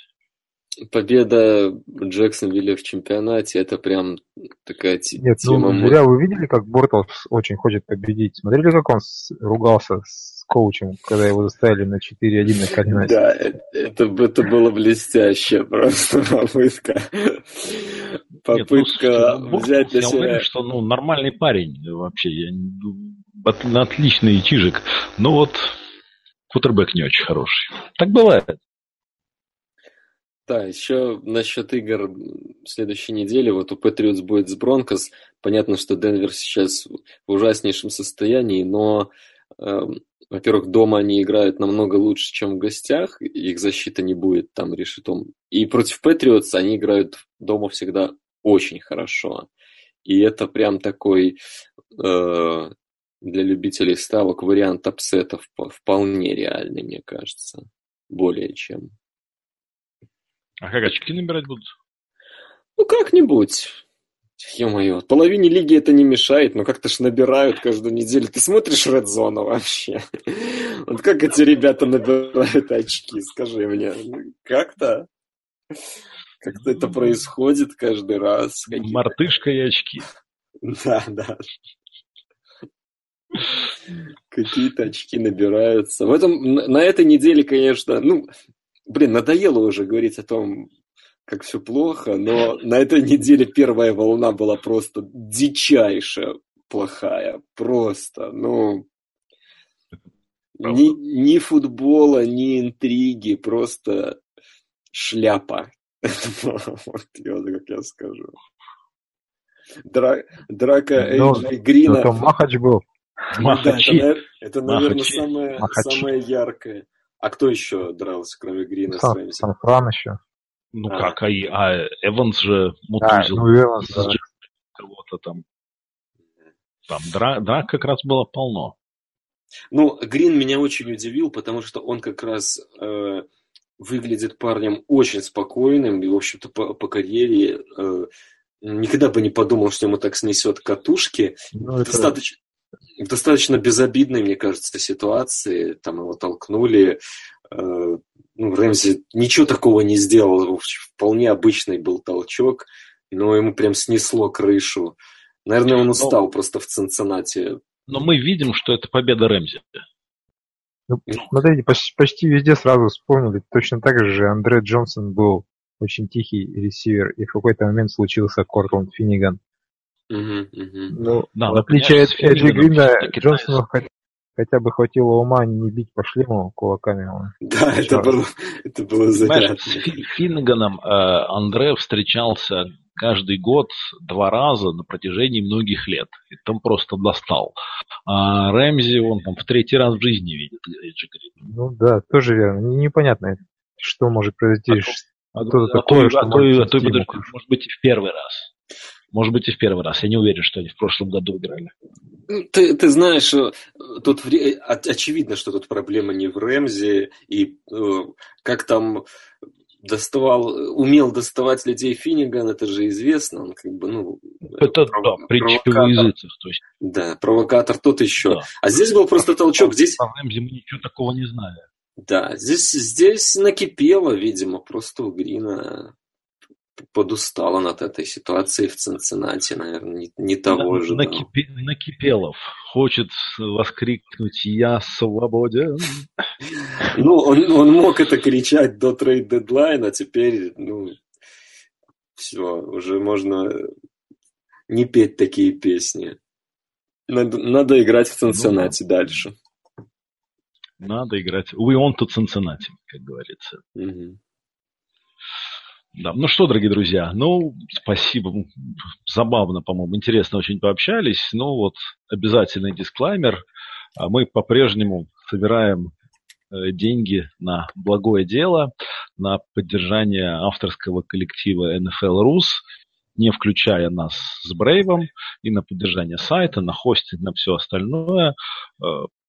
Победа Джексонвилля в чемпионате это прям такая Нет, ну, тема. Ну, зря вы видели, как Бортлс очень хочет победить. Смотрели, как он ругался с коучем, когда его заставили на 4-1 на координате. Да, это, это было блестяще просто попытка. Попытка Нет, ну, взять на себя... Я уверен, что ну, нормальный парень вообще. Я, отличный чижик. Но вот кутербэк не очень хороший. Так бывает. Да, еще насчет игр следующей недели. Вот у Патриотс будет с Бронкос. Понятно, что Денвер сейчас в ужаснейшем состоянии, но эм, во-первых, дома они играют намного лучше, чем в гостях, их защита не будет там решетом. И против Патриотс они играют дома всегда очень хорошо. И это прям такой э, для любителей ставок вариант апсетов вполне реальный, мне кажется. Более чем. А как очки набирать будут? Ну, как-нибудь. Ё-моё, половине лиги это не мешает, но как-то ж набирают каждую неделю. Ты смотришь Red Zone вообще? Вот как эти ребята набирают очки, скажи мне. Как-то? Как-то это происходит каждый раз. Мартышка и очки. Да, да. Какие-то очки набираются. В этом, на этой неделе, конечно, ну, блин, надоело уже говорить о том, как все плохо, но на этой неделе первая волна была просто дичайшая плохая. Просто, ну... Ни, ни футбола, ни интриги, просто шляпа. вот как я скажу. Дра, драка ну, Эйджи Грина. Это Махач был. Махачи. Да, это, это, наверное, самое, самое яркое. А кто еще дрался, кроме Грина? Сан, Сан-Фран еще. Ну а. как, а, а Эванс же мутузил да, ну, Эванс, да. кого-то там. Там драк, драк как раз было полно. Ну, Грин меня очень удивил, потому что он как раз э, выглядит парнем очень спокойным, и, в общем-то, по, по карьере э, никогда бы не подумал, что ему так снесет катушки. Ну, это... достаточно, в достаточно безобидной, мне кажется, ситуации. Там его толкнули, Э, ну, Рэмзи ничего такого не сделал. Вполне обычный был толчок, но ему прям снесло крышу. Наверное, он устал но, просто в Цинциннати. Но мы видим, что это победа Рэмзи. Ну, ну, смотрите, почти, почти везде сразу вспомнили. Точно так же Андре Джонсон был очень тихий ресивер, и в какой-то момент случился Кортланд Финниган. Угу, угу. Ну, да, в отличие от Эдди Грина, Джонсону хотя бы хватило ума не бить по шлему кулаками. Да, это было, это было занятно. С Финганом э, Андре встречался каждый год два раза на протяжении многих лет. И там просто достал. А Рэмзи он там в третий раз в жизни видит Эджи Грина. Ну да, тоже верно. Непонятно, что может произойти. А, то, а, а, такое, а, то, а, то, а, то, подожди, может быть и в первый раз. Может быть и в первый раз. Я не уверен, что они в прошлом году играли. Ты, ты знаешь, э, тут очевидно, что тут проблема не в Рэмзе, и э, как там доставал, умел доставать людей Финниган, это же известно, он как бы, ну... Это, пров... да, притча языцах, то есть. Да, провокатор тот еще. Да. А здесь был просто толчок, здесь... По Рэмзи мы ничего такого не знаем. Да, здесь, здесь накипело, видимо, просто у Грина подустал он от этой ситуации в Цинциннати, наверное, не, не того же. Накипи, накипелов. Хочет воскрикнуть «Я свободен». Ну, он, он мог это кричать до трейд-дедлайна, а теперь, ну, все, уже можно не петь такие песни. Надо, надо играть в Цинциннати ну, дальше. Надо играть. We want to Cincinnati, как говорится. Угу. Да. Ну что, дорогие друзья, ну, спасибо. Забавно, по-моему, интересно очень пообщались. Ну вот, обязательный дисклаймер. А мы по-прежнему собираем э, деньги на благое дело, на поддержание авторского коллектива NFL Rus, не включая нас с Брейвом, и на поддержание сайта, на хостинг, на все остальное.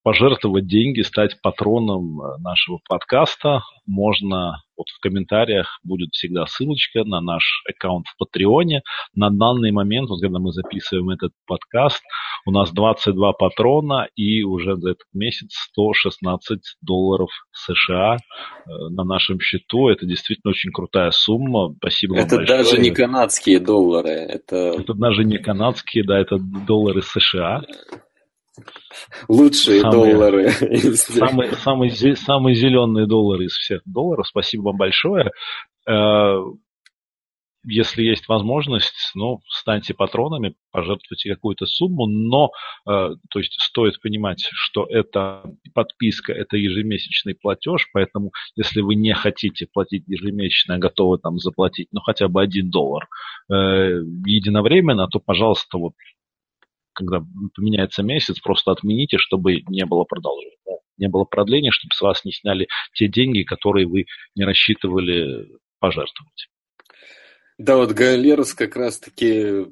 Пожертвовать деньги, стать патроном э, нашего подкаста можно вот в комментариях будет всегда ссылочка на наш аккаунт в Патреоне. На данный момент, вот когда мы записываем этот подкаст, у нас 22 патрона и уже за этот месяц 116 долларов США э, на нашем счету. Это действительно очень крутая сумма. Спасибо это вам большое. Это даже не канадские доллары. Это... это даже не канадские, да, это доллары США. Лучшие самые, доллары. Самые, самые, самые зеленые доллары из всех долларов. Спасибо вам большое. Э, если есть возможность, ну, станьте патронами, пожертвуйте какую-то сумму, но, э, то есть, стоит понимать, что это подписка, это ежемесячный платеж, поэтому, если вы не хотите платить ежемесячно, а готовы там заплатить, ну, хотя бы один доллар э, единовременно, то, пожалуйста, вот когда поменяется месяц, просто отмените, чтобы не было продолжения. Не было продления, чтобы с вас не сняли те деньги, которые вы не рассчитывали пожертвовать. Да, вот Галерус как раз-таки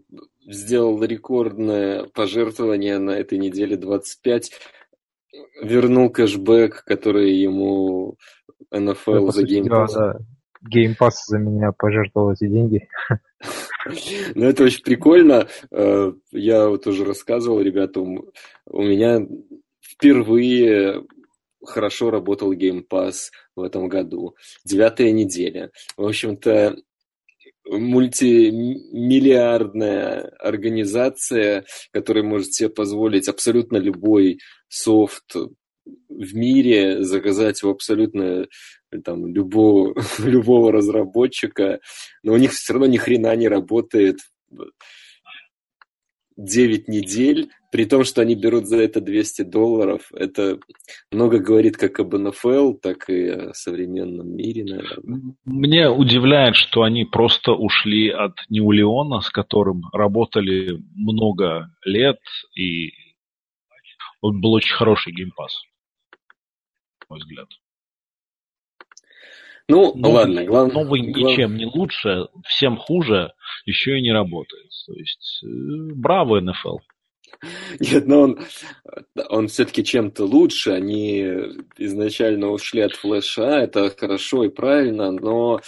сделал рекордное пожертвование на этой неделе 25. Вернул кэшбэк, который ему НФЛ за Game Pass. Да, Game Pass за меня пожертвовал эти деньги. Ну, это очень прикольно. Э, я вот уже рассказывал ребятам, у меня впервые хорошо работал Game Pass в этом году. Девятая неделя. В общем-то, мультимиллиардная организация, которая может себе позволить абсолютно любой софт в мире, заказать его абсолютно там, любого, любого разработчика, но у них все равно ни хрена не работает 9 недель, при том, что они берут за это 200 долларов. Это много говорит как об НФЛ, так и о современном мире, наверное. Мне удивляет, что они просто ушли от Неулеона, с которым работали много лет, и он был очень хороший геймпас, на мой взгляд. Ну, новый, ладно, главное... Новый ничем не лучше, всем хуже, еще и не работает. То есть, э, браво, НФЛ. Нет, но он, он все-таки чем-то лучше. Они изначально ушли от флеша, это хорошо и правильно, но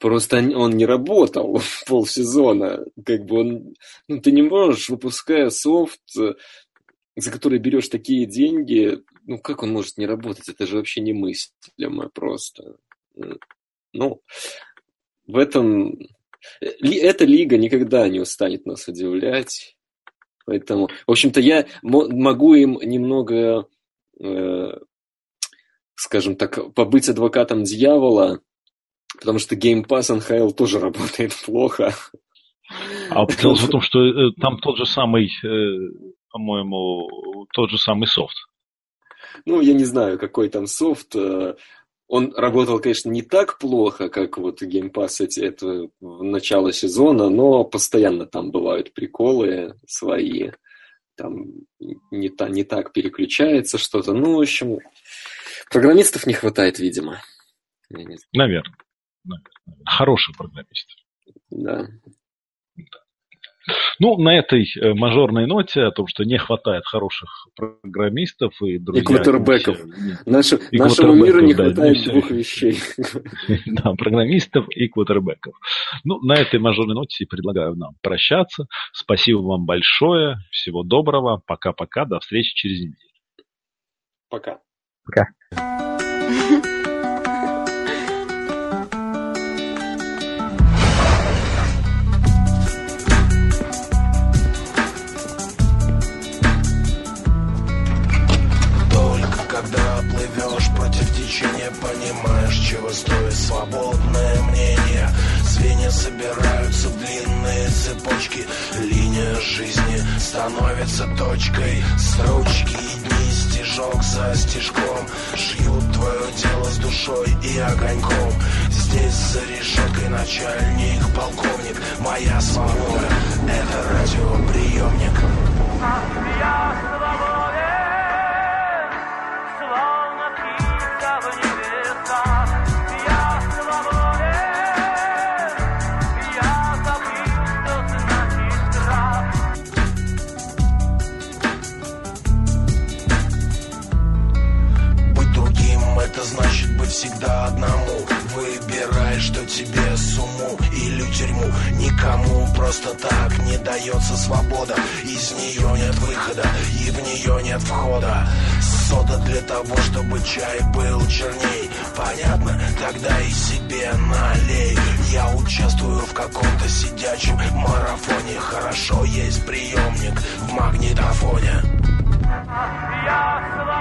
просто он не работал полсезона. Как бы он, ну, ты не можешь, выпуская софт, за который берешь такие деньги, ну как он может не работать? Это же вообще немыслимо просто. Ну, в этом... Эта лига никогда не устанет нас удивлять. Поэтому, в общем-то, я могу им немного, э, скажем так, побыть адвокатом дьявола, потому что Game Pass NHL тоже работает плохо. А дело в том, что э, там тот же самый, э, по-моему, тот же самый софт. Ну, я не знаю, какой там софт. Он работал, конечно, не так плохо, как вот Game Pass эти, это в начало сезона, но постоянно там бывают приколы свои. Там не, та, не так переключается что-то. Ну, в общем, программистов не хватает, видимо. Наверное. Наверное. Хороший программист. Да. Ну, на этой э, мажорной ноте о том, что не хватает хороших программистов и друзья... И квотербеков. Нашу, и нашему миру не хватает да, двух вещей. Да, программистов и квотербеков. Ну, на этой мажорной ноте предлагаю нам прощаться. Спасибо вам большое. Всего доброго. Пока-пока. До встречи через неделю. Пока. Пока. Чего стоит свободное мнение. Звенья собираются в длинные цепочки. Линия жизни становится точкой. Строчки и дни стежок за стежком. Шьют твое дело с душой и огоньком. Здесь за решеткой начальник, полковник Моя свобода — это радиоприемник. Я быть всегда одному. Выбирай, что тебе сумму или тюрьму. Никому просто так не дается свобода. Из нее нет выхода и в нее нет входа. Сода для того, чтобы чай был черней. Понятно? Тогда и себе налей. Я участвую в каком-то сидячем марафоне. Хорошо есть приемник в магнитофоне. Я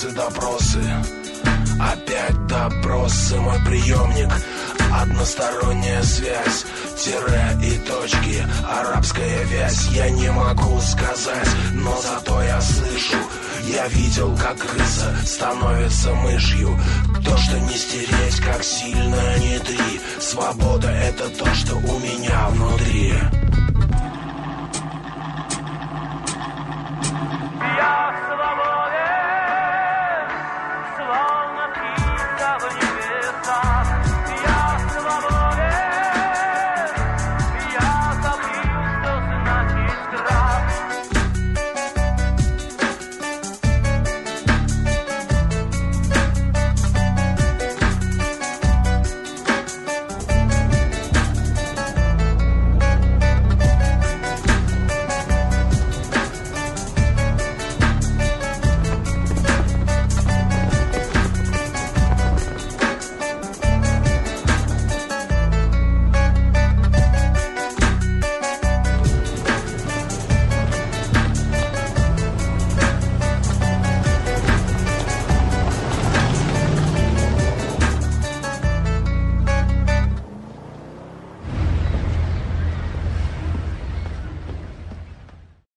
вопросы, допросы. Опять допросы, мой приемник. Односторонняя связь, тире и точки Арабская вязь, я не могу сказать Но зато я слышу. Я видел, как крыса становится мышью. То, что не стереть, как сильно не три Свобода — это то, что у меня внутри